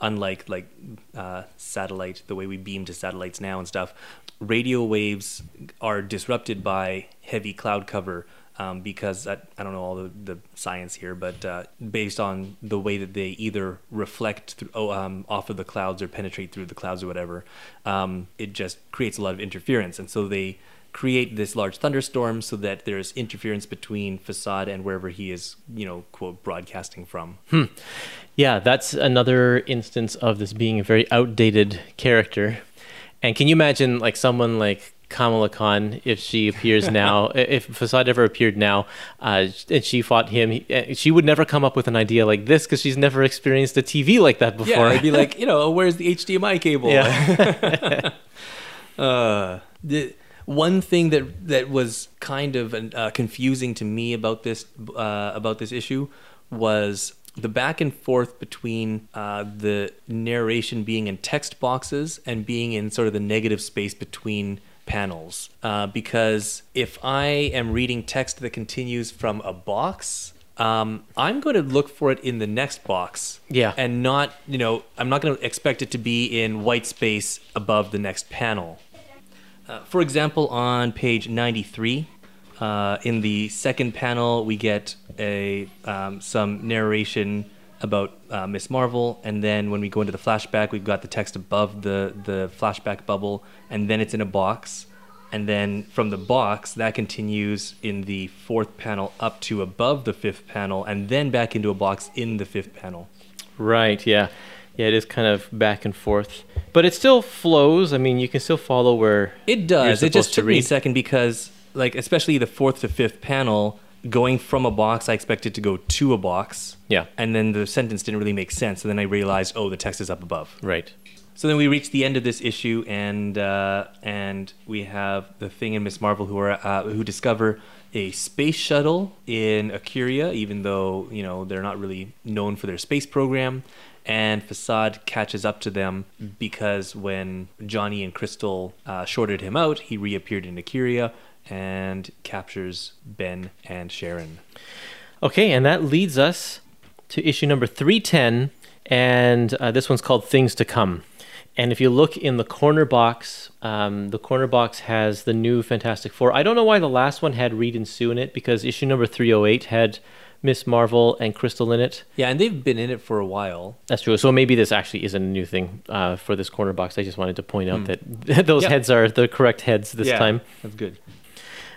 unlike like uh, satellite, the way we beam to satellites now and stuff, radio waves are disrupted by heavy cloud cover um, because I, I don't know all the, the science here, but uh, based on the way that they either reflect through, oh, um, off of the clouds or penetrate through the clouds or whatever, um, it just creates a lot of interference. And so they create this large thunderstorm so that there's interference between facade and wherever he is, you know, quote, broadcasting from. Yeah, that's another instance of this being a very outdated character. And can you imagine like someone like Kamala Khan if she appears now, if Facade ever appeared now, uh, and she fought him, he- she would never come up with an idea like this because she's never experienced a TV like that before. Yeah, I'd be like, you know, where's the HDMI cable? Yeah. uh, the one thing that that was kind of uh, confusing to me about this uh, about this issue was the back and forth between uh, the narration being in text boxes and being in sort of the negative space between panels. Uh, because if I am reading text that continues from a box, um, I'm going to look for it in the next box. Yeah. And not, you know, I'm not going to expect it to be in white space above the next panel. Uh, for example, on page 93, uh, in the second panel, we get a um, some narration about uh, Miss Marvel, and then when we go into the flashback, we've got the text above the the flashback bubble, and then it's in a box, and then from the box that continues in the fourth panel up to above the fifth panel, and then back into a box in the fifth panel. Right. Yeah. Yeah. It is kind of back and forth, but it still flows. I mean, you can still follow where It does. It just supposed to took me a second because like especially the fourth to fifth panel, going from a box, I expected to go to a box. Yeah. And then the sentence didn't really make sense. And then I realized, oh, the text is up above. Right. So then we reach the end of this issue, and uh, and we have the Thing and Miss Marvel who are uh, who discover a space shuttle in Akuria, even though you know they're not really known for their space program. And Facade catches up to them because when Johnny and Crystal uh, shorted him out, he reappeared in Akuria and captures Ben and Sharon. Okay, and that leads us to issue number 310, and uh, this one's called Things to Come. And if you look in the corner box, um, the corner box has the new Fantastic Four. I don't know why the last one had Reed and Sue in it because issue number 308 had Miss Marvel and Crystal in it. Yeah, and they've been in it for a while. That's true. So maybe this actually isn't a new thing uh, for this corner box. I just wanted to point out that those Yep. heads are the correct heads this Yeah, time. That's good.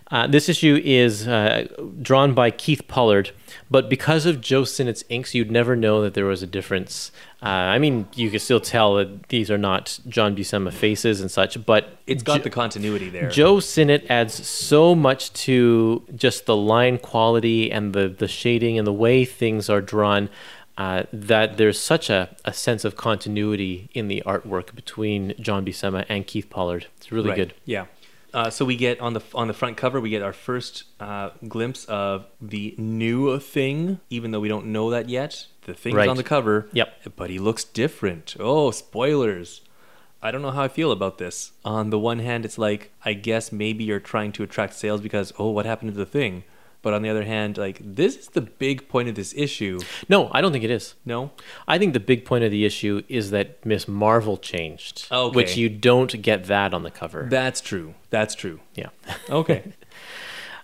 Uh, this issue is uh, drawn by Keith Pollard, but because of Joe Sinnott's inks, you'd never know that there was a difference. Uh, I mean, you can still tell that these are not John Buscema faces and such, but It's got Jo- the continuity there. Joe Sinnott adds so much to just the line quality and the, the shading and the way things are drawn uh, that there's such a, a sense of continuity in the artwork between John Buscema and Keith Pollard. It's really Right. good. Yeah. Uh, so we get on the on the front cover, we get our first uh, glimpse of the new thing, even though we don't know that yet. The thing Right. on the cover. Yep. But he looks different. Oh, spoilers. I don't know how I feel about this. On the one hand, it's like I guess maybe you're trying to attract sales because oh, what happened to the thing? But on the other hand, like this is the big point of this issue. No, I don't think it is. No. I think the big point of the issue is that Miss Marvel changed, Okay. which you don't get that on the cover. That's true. That's true. yeah. Okay.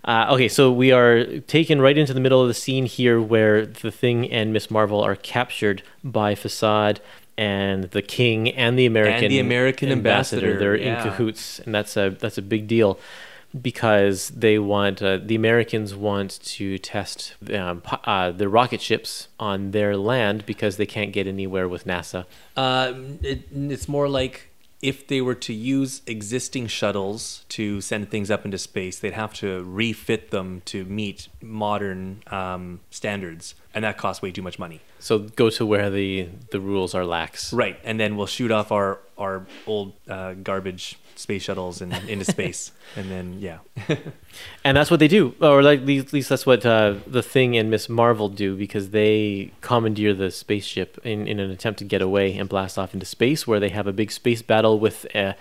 Uh, okay, so we are taken right into the middle of the scene here where the Thing and Miss Marvel are captured by Facade and the King and the American and the American ambassador, They're yeah. in cahoots, and that's a that's a big deal because they want uh, the Americans want to test um, uh, the rocket ships on their land because they can't get anywhere with NASA. Uh, it, it's more like if they were to use existing shuttles to send things up into space, they'd have to refit them to meet modern um, standards, and that costs way too much money. So go to where the the rules are lax. Right, and then we'll shoot off our our old uh, garbage space shuttles and into space, and then yeah, And that's what they do, or like at least, that's what uh, the Thing and Miss Marvel do, because they commandeer the spaceship in, in an attempt to get away and blast off into space, where they have a big space battle with a,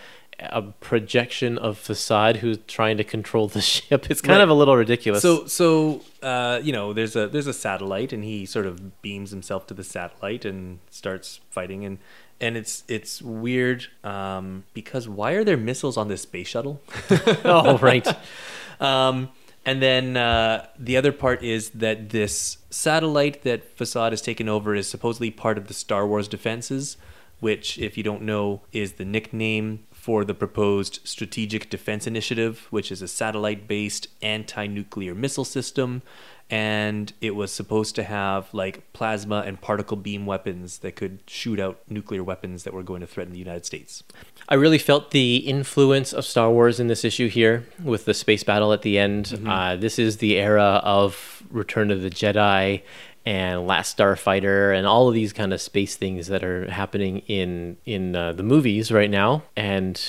a projection of Facade who's trying to control the ship. It's kind Right. of a little ridiculous. So so uh, you know, there's a there's a satellite, and he sort of beams himself to the satellite and starts fighting, and and it's it's weird um, because why are there missiles on this space shuttle? oh right, Um, and then uh, the other part is that this satellite that Facade has taken over is supposedly part of the Star Wars defenses, which, if you don't know, is the nickname for the proposed Strategic Defense Initiative, which is a satellite based anti nuclear missile system. And it was supposed to have like plasma and particle beam weapons that could shoot out nuclear weapons that were going to threaten the United States. I really felt the influence of Star Wars in this issue here with the space battle at the end. Uh, this is the era of Return of the Jedi and Last Starfighter and all of these kind of space things that are happening in in uh, the movies right now. And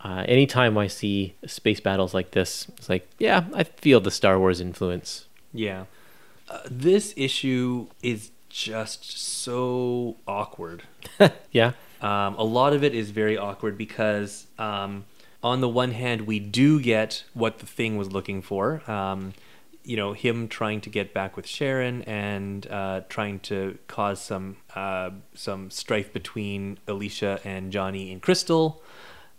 uh, anytime I see space battles like this, it's like, yeah, I feel the Star Wars influence. Yeah. Uh, this issue is just so awkward. Yeah. Um, a lot of it is very awkward because, um, on the one hand, we do get what the thing was looking for. Um, you know, him trying to get back with Sharon and uh, trying to cause some uh, some strife between Alicia and Johnny and Crystal.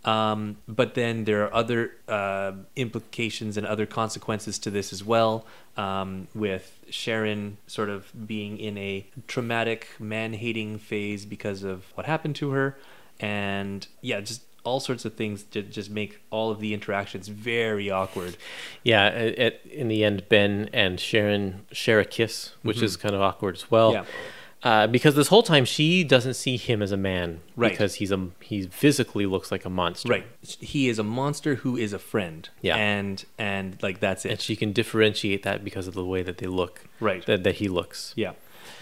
Um, but then there are other uh, implications and other consequences to this as well, um, with Sharon sort of being in a traumatic man hating phase because of what happened to her. And yeah, just all sorts of things to just make all of the interactions very awkward. Yeah, at, in the end, Ben and Sharon share a kiss, which is kind of awkward as well. Yeah. Uh, because this whole time she doesn't see him as a man, Right. Because he's a he physically looks like a monster, Right. He is a monster who is a friend. Yeah. And and like that's it. And she can differentiate that because of the way that they look, Right. That, that he looks. Yeah.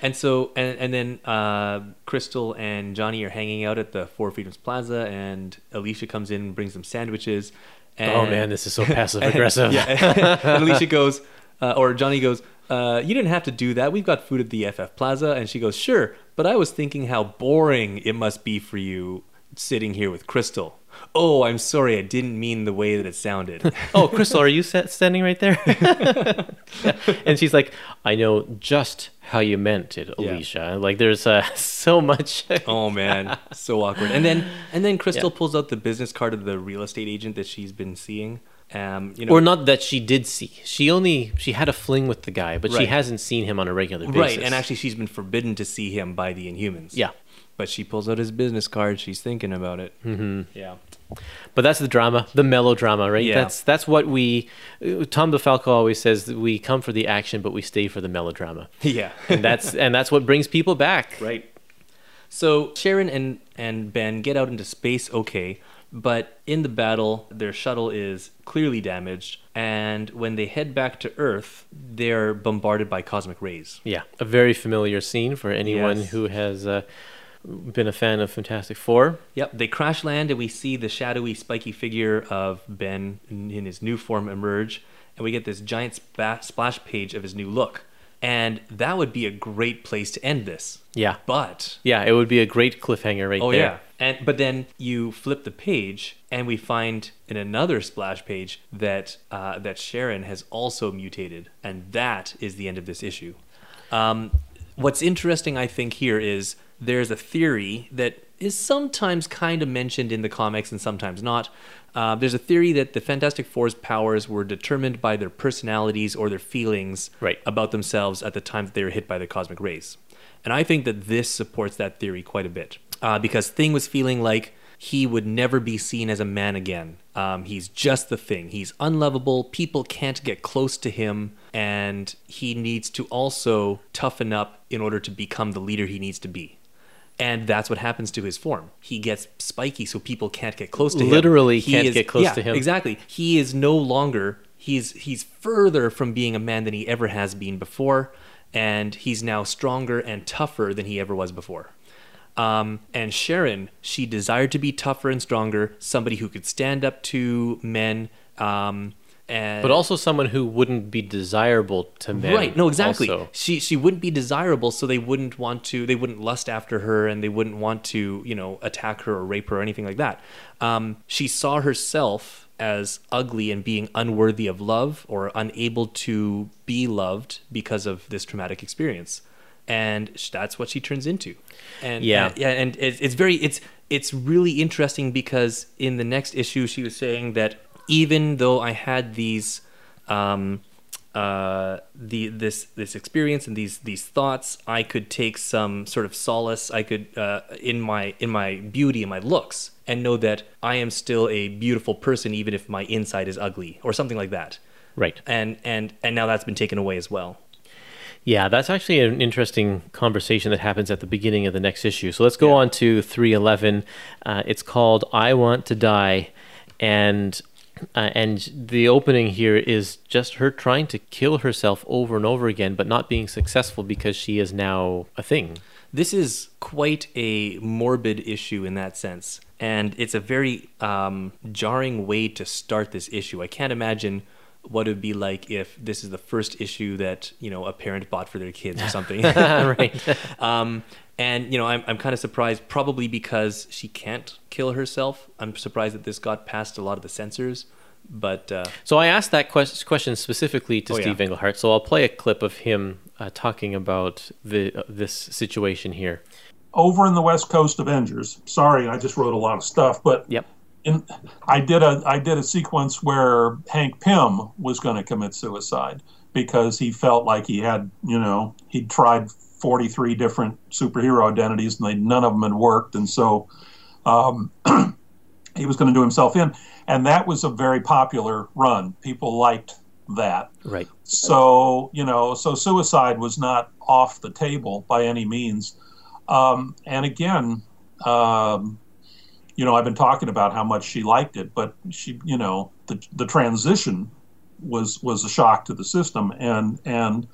And so, and, and then uh, Crystal and Johnny are hanging out at the Four Freedoms Plaza, and Alicia comes in and brings them sandwiches. And, Oh man, this is so passive aggressive. yeah. and Alicia goes, uh, or Johnny goes, uh, You didn't have to do that. We've got food at the FF Plaza. And she goes, Sure, but I was thinking how boring it must be for you sitting here with Crystal. Oh, I'm sorry. I didn't mean the way that it sounded. oh, Crystal, are you standing right there? Yeah. And she's like, I know just how you meant it, Yeah. Alicia. Like, there's uh, so much. Oh man, so awkward. And then and then Crystal Yeah. pulls out the business card of the real estate agent that she's been seeing. Um, you know, or not that she did see. She only she had a fling with the guy, but she hasn't seen him on a regular basis. right? And actually, she's been forbidden to see him by the Inhumans. yeah. But she pulls out his business card. She's thinking about it. Mm-hmm. Yeah. But that's the drama, the melodrama, right? Yeah. That's that's what we. uh, Tom DeFalco always says that we come for the action, but we stay for the melodrama, Yeah. and that's and that's what brings people back. right. So Sharon and and Ben get out into space, okay. But in the battle, their shuttle is clearly damaged, and when they head back to Earth, they're bombarded by cosmic rays. Yeah, a very familiar scene for anyone Yes. who has uh, been a fan of Fantastic Four. Yep, they crash land and we see the shadowy, spiky figure of Ben in, his new form emerge, and we get this giant spa- splash page of his new look. And that would be a great place to end this. Yeah, But yeah, it would be a great cliffhanger right oh there. Oh yeah, and but then you flip the page and we find in another splash page that uh, that Sharon has also mutated, and that is the end of this issue. Um, what's interesting, I think, here is there's a theory that is sometimes kind of mentioned in the comics and sometimes not. Uh, there's a theory that the Fantastic Four's powers were determined by their personalities or their feelings Right. about themselves at the time that they were hit by the cosmic rays. And I think that this supports that theory quite a bit uh, because Thing was feeling like he would never be seen as a man again. Um, he's just the thing. He's unlovable. People can't get close to him. And he needs to also toughen up in order to become the leader he needs to be. And that's what happens to his form. He gets spiky so people can't get close to him. Literally He can't is- get close yeah, to him. Exactly. He is no longer he's he's further from being a man than he ever has been before, and he's now stronger and tougher than he ever was before. Um, and Sharon, she desired to be tougher and stronger, somebody who could stand up to men. Um, and But also someone who wouldn't be desirable to men. Right. No, exactly. also. She she wouldn't be desirable, so they wouldn't want to. They wouldn't lust after her, and they wouldn't want to, you know, attack her or rape her or anything like that. Um, she saw herself as ugly and being unworthy of love or unable to be loved because of this traumatic experience, and that's what she turns into. And Yeah. and- yeah, and it's, it's very it's it's really interesting because in the next issue she was saying that even though I had these um, uh, the this this experience and these these thoughts, I could take some sort of solace. I could uh, in my in my beauty and my looks, and know that I am still a beautiful person, even if my inside is ugly or something like that. Right. And and and now that's been taken away as well. Yeah, that's actually an interesting conversation that happens at the beginning of the next issue. So let's go Yeah. on to 311. Uh, it's called I Want to Die. And. Uh, and the opening here is just her trying to kill herself over and over again, but not being successful because she is now a thing. This is quite a morbid issue in that sense, and it's a very um, jarring way to start this issue. I can't imagine what it would be like if this is the first issue that you know a parent bought for their kids or something. right. um, and you know, I'm I'm kind of surprised, probably because she can't kill herself. I'm surprised that this got past a lot of the censors, but uh, So I asked that quest- question specifically to Oh, Steve yeah. Englehart. So I'll play a clip of him uh, talking about the uh, this situation here. over in the West Coast Avengers. Sorry, I just wrote a lot of stuff, but Yep. in, I did a I did a sequence where Hank Pym was going to commit suicide because he felt like he had you know he'd tried 43 different superhero identities and they none of them had worked, and so um, he was going to do himself in, and that was a very popular run. People liked that. Right. So, you know, so suicide was not off the table by any means. Um, and again, um, you know, I've been talking about how much she liked it, but she, you know, the, the transition was was a shock to the system, and and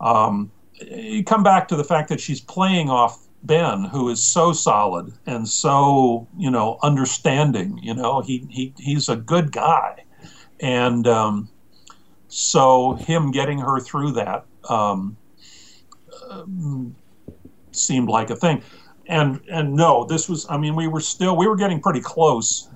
um, you come back to the fact that she's playing off Ben, who is so solid and so you know understanding. You know, he he he's a good guy, and um, so him getting her through that um, um, seemed like a thing. And and no, this was. I mean, we were still we were getting pretty close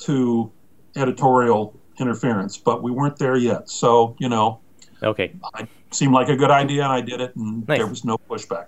to editorial interference, but we weren't there yet. So you know, Okay. it seemed like a good idea, and I did it, and Nice. there was no pushback.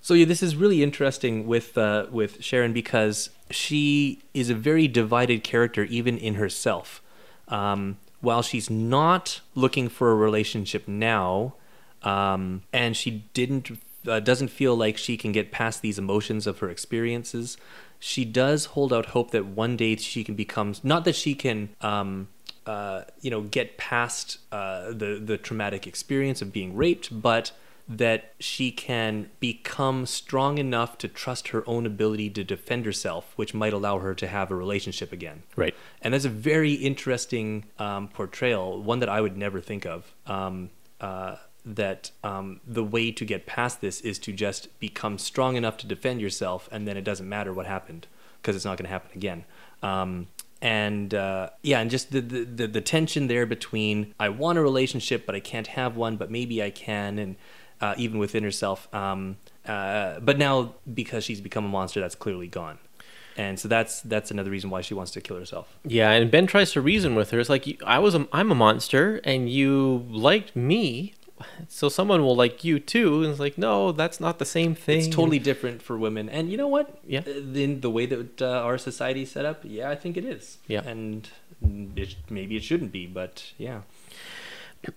So yeah, this is really interesting with uh, with Sharon because she is a very divided character, even in herself. Um, while she's not looking for a relationship now, um, and she didn't uh, doesn't feel like she can get past these emotions of her experiences, she does hold out hope that one day she can become not that she can. Um, uh, you know, get past uh, the the traumatic experience of being raped, but that she can become strong enough to trust her own ability to defend herself, which might allow her to have a relationship again. Right. And that's a very interesting um, portrayal, one that I would never think of. Um, uh, that um, the way to get past this is to just become strong enough to defend yourself, and then it doesn't matter what happened because it's not going to happen again. Um, and uh, yeah, and just the, the the the tension there between I want a relationship but I can't have one, but maybe I can, and uh, even within herself. Um, uh, but now because she's become a monster, that's clearly gone, and so that's that's another reason why she wants to kill herself. Yeah, and Ben tries to reason with her. It's like I was a, I'm a monster, and you liked me, so someone will like you too. And it's like, no, that's not the same thing. It's totally different for women, and you know what? Yeah. Uh, in the way that uh, our society is set up, yeah, I think it is. Yeah. and it, maybe it shouldn't be, but yeah.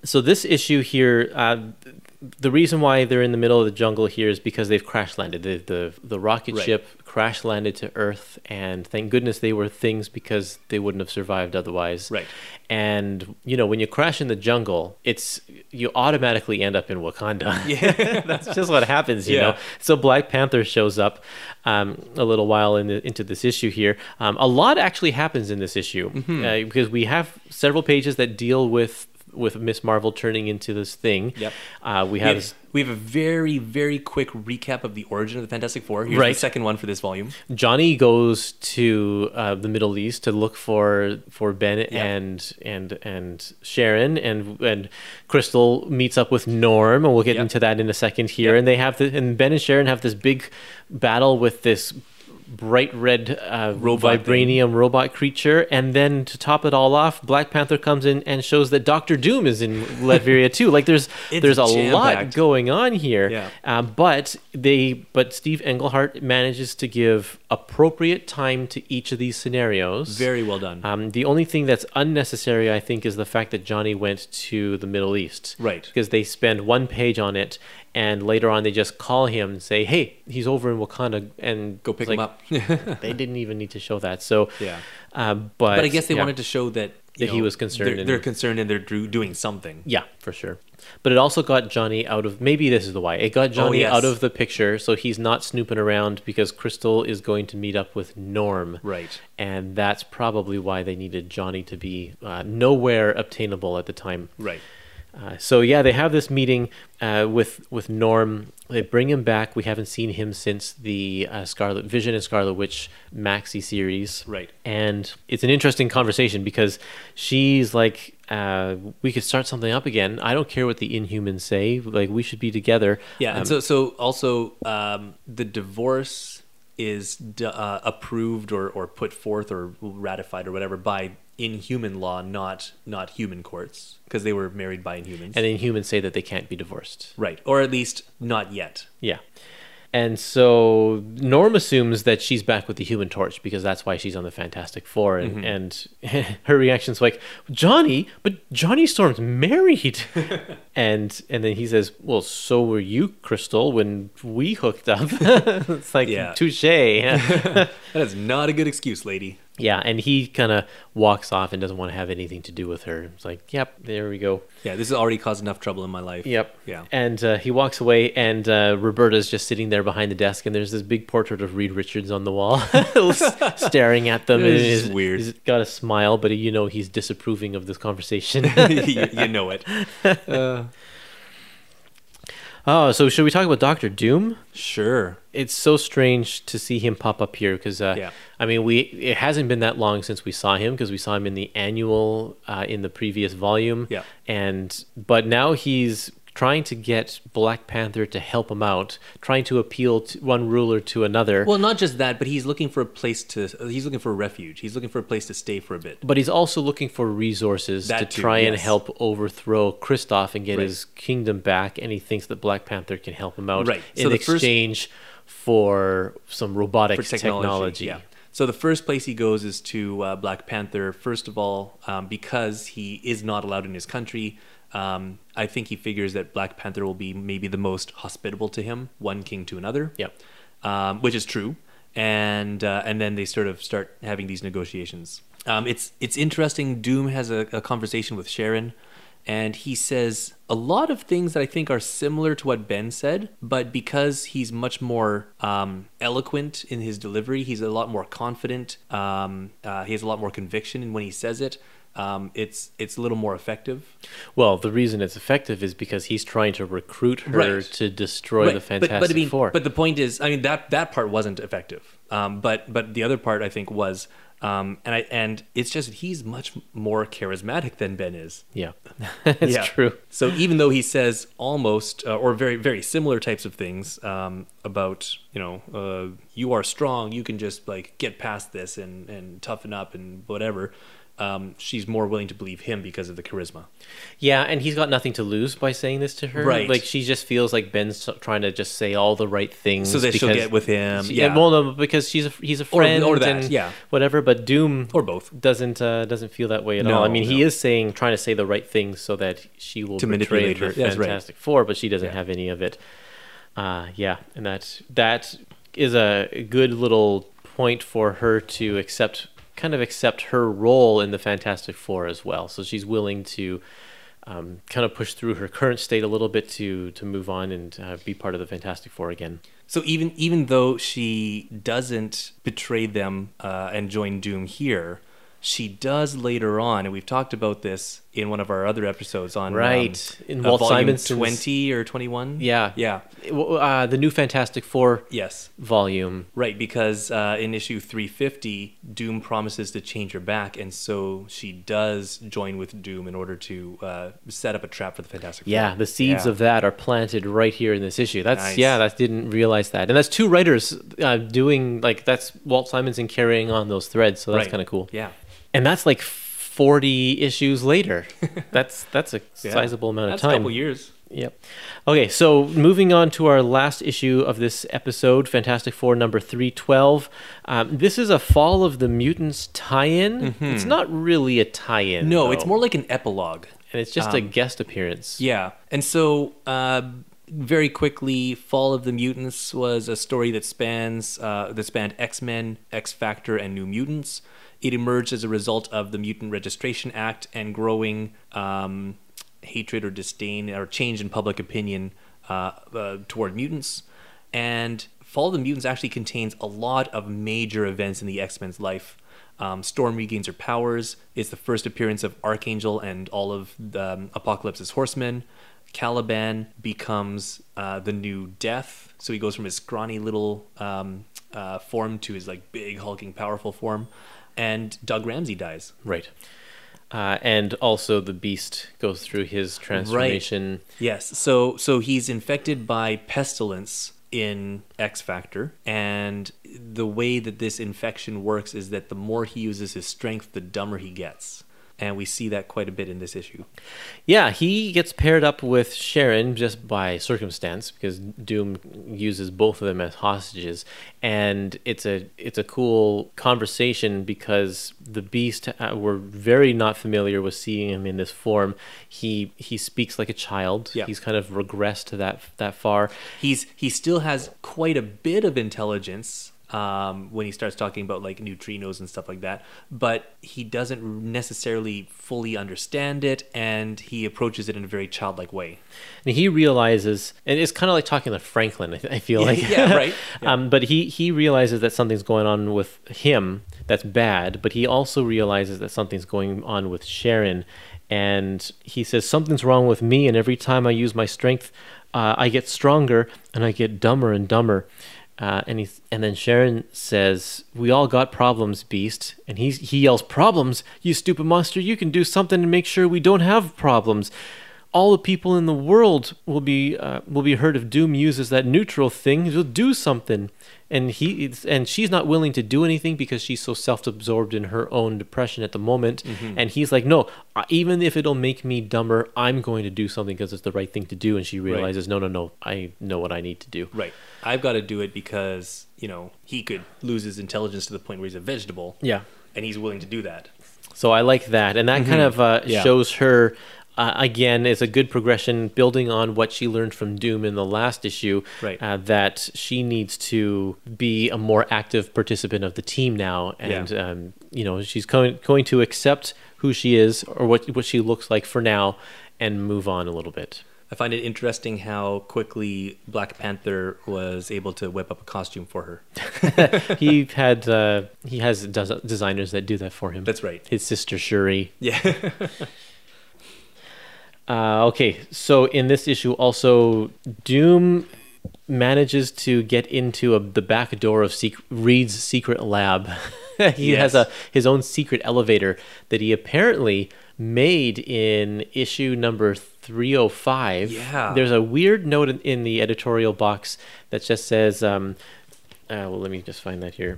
So this issue here, uh, the reason why they're in the middle of the jungle here is because they've crash landed. The the, the rocket Right. ship crash landed to Earth, and thank goodness they were things because they wouldn't have survived otherwise. Right. And you know, when you crash in the jungle, it's you automatically end up in Wakanda. Yeah. That's just what happens, you Yeah. know. So Black Panther shows up um, a little while in the, into this issue here. Um, a lot actually happens in this issue Mm-hmm. uh, because we have several pages that deal with with Miss Marvel turning into this thing. Yep. Uh, we We have have, we have a very, very quick recap of the origin of the Fantastic Four. Here's Right. the second one for this volume. Johnny goes to uh, the Middle East to look for for Ben Yeah. and and and Sharon and and Crystal meets up with Norm and we'll get Yep. into that in a second here Yep. and they have the and Ben and Sharon have this big battle with this bright red uh, Robot vibranium robot creature and then to top it all off Black Panther comes in and shows that Doctor Doom is in Latveria too like there's there's a lot going on here Yeah. uh, but they, but Steve Englehart manages to give appropriate time to each of these scenarios. Very well done. Um, the only thing that's unnecessary, I think, is the fact that Johnny went to the Middle East. Right. Because they spend one page on it, and later on they just call him and say, "Hey, he's over in Wakanda," and Go pick like, him up. they didn't even need to show that. So, Yeah. Uh, but but I guess they yeah. wanted to show that That he was concerned They're, and- they're concerned and they're doing something. Yeah, for sure. But it also got Johnny out of maybe this is the why. It got Johnny yes. out of the picture so he's not snooping around because Crystal is going to meet up with Norm. Right. And that's probably why they needed Johnny to be uh, nowhere obtainable at the time. Right. Uh, so yeah, they have this meeting uh, with with Norm. They bring him back. We haven't seen him since the uh, Scarlet Vision and Scarlet Witch maxi series. Right. And it's an interesting conversation because she's like, uh, "We could start something up again. I don't care what the Inhumans say. Like we should be together." Yeah, Um, and so so also um, the divorce is d- uh, approved or, or put forth or ratified or whatever by inhuman law, not not human courts, because they were married by Inhumans. and Inhumans say that they can't be divorced. right, or at least not yet. Yeah. And so Norm assumes that she's back with the Human Torch because that's why she's on the Fantastic Four, and, mm-hmm. and her reaction's like, "Johnny, but Johnny Storm's married," and and then he says, "Well, so were you, Crystal, when we hooked up." it's like Yeah. touche. That is not a good excuse, lady. Yeah, and he kind of walks off and doesn't want to have anything to do with her. It's like, yep, there we go. Yeah, this has already caused enough trouble in my life. Yep. Yeah. And uh, he walks away, and uh, Roberta's just sitting there behind the desk, and there's this big portrait of Reed Richards on the wall, staring at them. And is weird. He's got a smile, but you know he's disapproving of this conversation. you, you know it. Uh, oh, so should we talk about Doctor Doom? sure. It's so strange to see him pop up here because, uh, Yeah. I mean, we it hasn't been that long since we saw him because we saw him in the annual uh, in the previous volume. Yeah. And but now he's trying to get Black Panther to help him out, trying to appeal to one ruler to another. Well, not just that, but he's looking for a place to. He's looking for a refuge. He's looking for a place to stay for a bit. but he's also looking for resources That to too, try and help overthrow Kristoff and get Right. his kingdom back, and he thinks that Black Panther can help him out Right. in So the first- exchange for some robotic for technology. Yeah. So the first place he goes is to uh, Black Panther. First of all, um, because he is not allowed in his country. Um, I think he figures that Black Panther will be maybe the most hospitable to him, one king to another. Yep. um, which is true. And uh, and then they sort of start having these negotiations. Um, it's it's interesting. Doom has a, a conversation with Sharon, and he says a lot of things that I think are similar to what Ben said, but because he's much more um, eloquent in his delivery, he's a lot more confident. Um, uh, he has a lot more conviction in when he says it. Um, it's it's a little more effective. Well, the reason it's effective is because he's trying to recruit her Right. to destroy Right, the but- Fantastic but, I mean, Four. But the point is, I mean that that part wasn't effective. Um, but but the other part I think was, um, and I and it's just he's much more charismatic than Ben is. yeah, it's Yeah. true. So even though he says almost uh, or very very similar types of things um, about you know uh, you are strong, you can just like get past this and and toughen up and whatever. Um, she's more willing to believe him because of the charisma. Yeah, and he's got nothing to lose by saying this to her. Right. Like she just feels like Ben's trying to just say all the right things So that she'll get with him, She- yeah. well, no, because she's a he's a friend or that, and yeah. whatever. But Doom Or both. doesn't uh, doesn't feel that way at No, all. I mean, he is saying trying to say the right things so that she will To manipulate her. That's right. Fantastic Four, but she doesn't Yeah. have any of it. Uh, yeah, and that that is a good little point for her to accept, kind of accept her role in the Fantastic Four as well. So she's willing to um, kind of push through her current state a little bit to to move on and uh, be part of the Fantastic Four again. So even even though she doesn't betray them uh, and join Doom here, she does later on, and we've talked about this in one of our other episodes on Right. um, In uh, Walt Simonson's- twenty or twenty one. Yeah, yeah, Uh, the new Fantastic Four yes, volume. right. Because uh, in issue three fifty, Doom promises to change her back, and so she does join with Doom in order to uh, set up a trap for the Fantastic Four. Yeah, the seeds Yeah. of that are planted right here in this issue. That's Nice. yeah, that didn't realize that, and that's two writers uh, doing like that's Walt Simonson carrying on those threads. So that's Right. kind of cool. Yeah. And that's like forty issues later. that's that's a Yeah. sizable amount That's of a time. couple years. Yep. Okay, so moving on to our last issue of this episode, Fantastic Four number 312. Um, this is a Fall of the Mutants tie in. It's not really a tie in. Mm-hmm. No, it's more like an epilogue. And it's just a um, guest appearance. Yeah, and so uh, very quickly, Fall of the Mutants was a story that spans uh, that spanned X Men, X Factor, and New Mutants. It emerged as a result of the Mutant Registration Act and growing um, hatred or disdain or change in public opinion uh, uh, toward mutants. And Fall of the Mutants actually contains a lot of major events in the X Men's life. Um, Storm regains her powers. It's the first appearance of Archangel and all of the, um, Apocalypse's horsemen. Caliban becomes uh, the new Death, so he goes from his scrawny little um, uh, form to his like big hulking powerful form. And Doug Ramsey dies. Right. Uh, and also the beast goes through his transformation. Right. Yes. So so he's infected by pestilence in X Factor, and the way that this infection works is that the more he uses his strength, the dumber he gets. And we see that quite a bit in this issue. Yeah, he gets paired up with Sharon just by circumstance because Doom uses both of them as hostages, and it's a it's a cool conversation because the Beast uh, we're very not familiar with seeing him in this form. He he speaks like a child. Yeah. He's kind of regressed to that that far. He's he still has quite a bit of intelligence, um, when he starts talking about like neutrinos and stuff like that. But he doesn't necessarily fully understand it, and he approaches it in a very childlike way. And he realizes, and it's kind of like talking to Franklin. I, I feel like, yeah, right. Yeah. um, but he he realizes that something's going on with him that's bad, but he also realizes that something's going on with Sharon, and he says something's wrong with me, and every time I use my strength, uh, I get stronger and I get dumber and dumber. Uh, and he and then Sharon says, "We all got problems, Beast." And he he yells, "Problems! You stupid monster! You can do something to make sure we don't have problems." All the people in the world will be uh, will be heard of Doom uses that neutral thing. He'll do something, and he and she's not willing to do anything because she's so self-absorbed in her own depression at the moment. And he's like, "No, even if it'll make me dumber, I'm going to do something because it's the right thing to do." And she realizes, "No, no, no! I know what I need to do." Right. I've got to do it because you know he could lose his intelligence to the point where he's a vegetable. Yeah. And he's willing to do that. So I like that, and that kind of uh, Yeah. shows her. Uh, again, is a good progression, building on what she learned from Doom in the last issue. Right. Uh, that she needs to be a more active participant of the team now, and Yeah. um, you know she's going going to accept who she is or what what she looks like for now, and move on a little bit. I find it interesting how quickly Black Panther was able to whip up a costume for her. he had uh, he has designers that do that for him. That's right. His sister Shuri. Yeah. Uh, okay, so in this issue, also Doom manages to get into a, the back door of sec- Reed's secret lab. he has a his own secret elevator that he apparently made in issue number 305. Yeah. There's a weird note in, in the editorial box that just says, um, uh, well, let me just find that here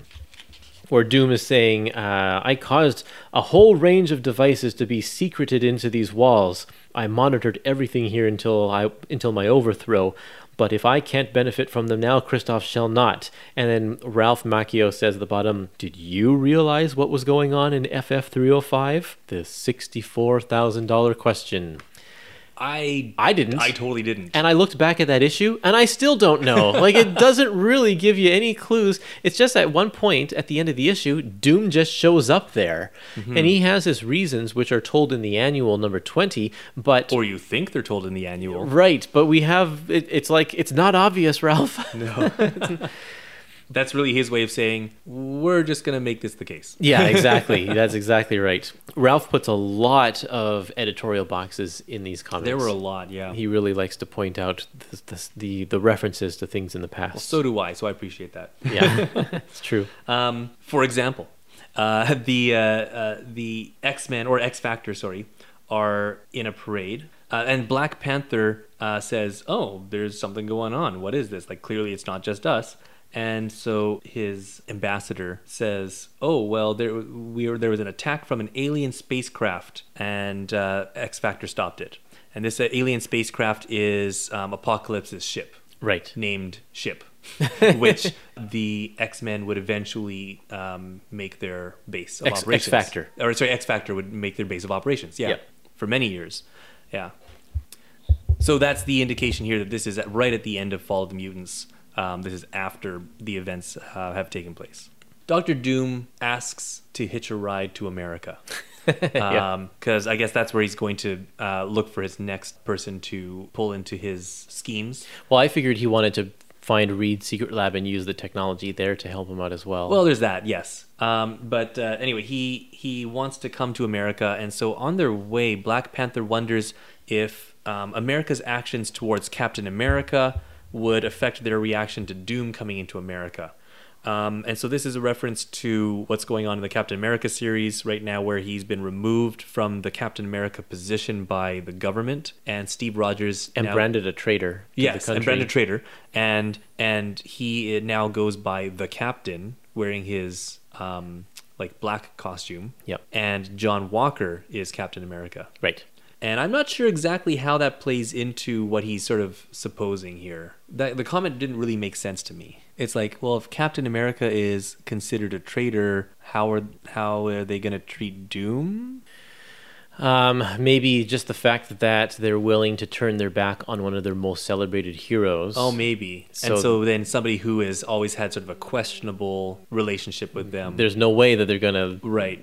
where Doom is saying, uh, I caused a whole range of devices to be secreted into these walls. I monitored everything here until I until my overthrow. But if I can't benefit from them now, Kristoff shall not. And then Ralph Macchio says at the bottom, Did you realize what was going on in FF305? The $64,000 question. I I didn't. I totally didn't. And I looked back at that issue and I still don't know. Like it doesn't really give you any clues. It's just at one point at the end of the issue, Doom just shows up there. Mm-hmm. And he has his reasons which are told in the annual number 20, but or you think they're told in the annual. right, but we have it, it's like it's not obvious, Ralph. No. That's really his way of saying we're just gonna make this the case. yeah, exactly. That's exactly right. Ralph puts a lot of editorial boxes in these comics. There were a lot, yeah. he really likes to point out the, the, the, the references to things in the past. so do I, so I appreciate that. yeah, it's true. Um, for example, uh, the uh, uh, the X Men or X Factor, sorry, are in a parade, uh, and Black Panther uh, says, "Oh, there's something going on. What is this? Like, clearly, it's not just us." And so his ambassador says, "Oh well, there we were, there was an attack from an alien spacecraft, and uh, X Factor stopped it. And this uh, alien spacecraft is um, Apocalypse's ship." Right. named Ship, which the X Men would eventually um, make their base of X- X Factor, or sorry, X Factor would make their base of operations. Yeah, for many years. Yeah. So that's the indication here that this is at, right at the end of Fall of the Mutants. Um, this is after the events uh, have taken place. Doctor Doom asks to hitch a ride to America. Yeah. Because I guess that's where he's going to uh, look for his next person to pull into his schemes. Well, I figured he wanted to find Reed's secret lab and use the technology there to help him out as well. Well, there's that, yes. Um, but uh, anyway, he he wants to come to America, and so on their way, Black Panther wonders if um, America's actions towards Captain America would affect their reaction to Doom coming into America. Um, and so this is a reference to what's going on in the Captain America series right now, where he's been removed from the Captain America position by the government, and Steve Rogers and now- branded a traitor. to Yes, and country. Brandon Trader, and and he uh, now goes by the Captain, wearing his um, like black costume. Yep. And John Walker is Captain America, Right. And I'm not sure exactly how that plays into what he's sort of supposing here. That the comment didn't really make sense to me. It's like, well, if Captain America is considered a traitor, how are how are they going to treat Doom? Um, maybe just the fact that they're willing to turn their back on one of their most celebrated heroes. Oh, maybe. So- and so then somebody who has always had sort of a questionable relationship with them. There's no way that they're gonna right.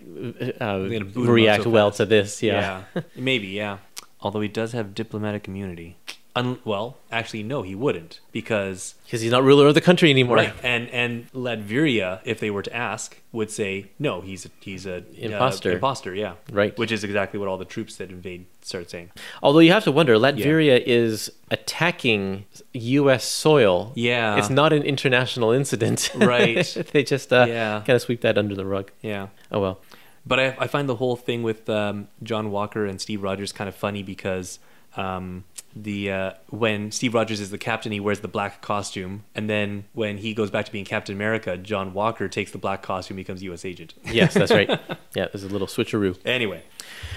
uh, gonna 'em up react so well to this. Yeah. Yeah. maybe, yeah. Although he does have diplomatic immunity. Un- well, actually, no, he wouldn't because because he's not ruler of the country anymore. right. And and Latveria, if they were to ask, would say no. He's a, he's a uh, Imposter. imposter, yeah. Right. Which is exactly what all the troops that invade start saying. Although you have to wonder, Latveria is attacking U.S. soil. Yeah. It's not an international incident. Right. they just uh, Yeah. kind of sweep that under the rug. Yeah. Oh well. But I, I find the whole thing with um, John Walker and Steve Rogers kind of funny because um, the uh, when Steve Rogers is the captain, he wears the black costume, and then when he goes back to being Captain America, John Walker takes the black costume, becomes U.S. agent. Yes, that's right. yeah, there's a little switcheroo. Anyway,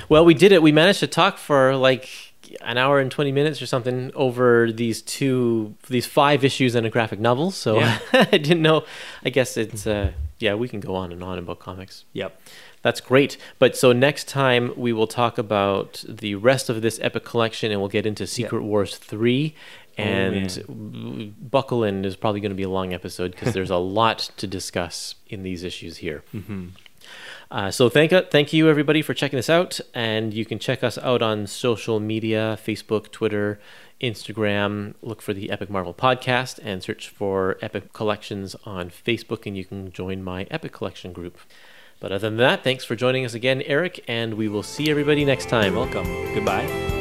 Well, we did it. We managed to talk for like an hour and 20 minutes or something over these two these five issues and a graphic novel. So Yeah. I didn't know. I guess it's uh yeah, we can go on and on about comics. yep. That's great. But so next time we will talk about the rest of this epic collection and we'll get into Secret Wars 3 and w- buckle in is probably going to be a long episode because there's a lot to discuss in these issues here. Uh, so thank thank you everybody for checking this out, and you can check us out on social media: Facebook, Twitter, Instagram. Look for the Epic Marvel Podcast and search for Epic Collections on Facebook, and you can join my Epic Collection group. But other than that, thanks for joining us again, Eric, and we will see everybody next time. Welcome. Goodbye.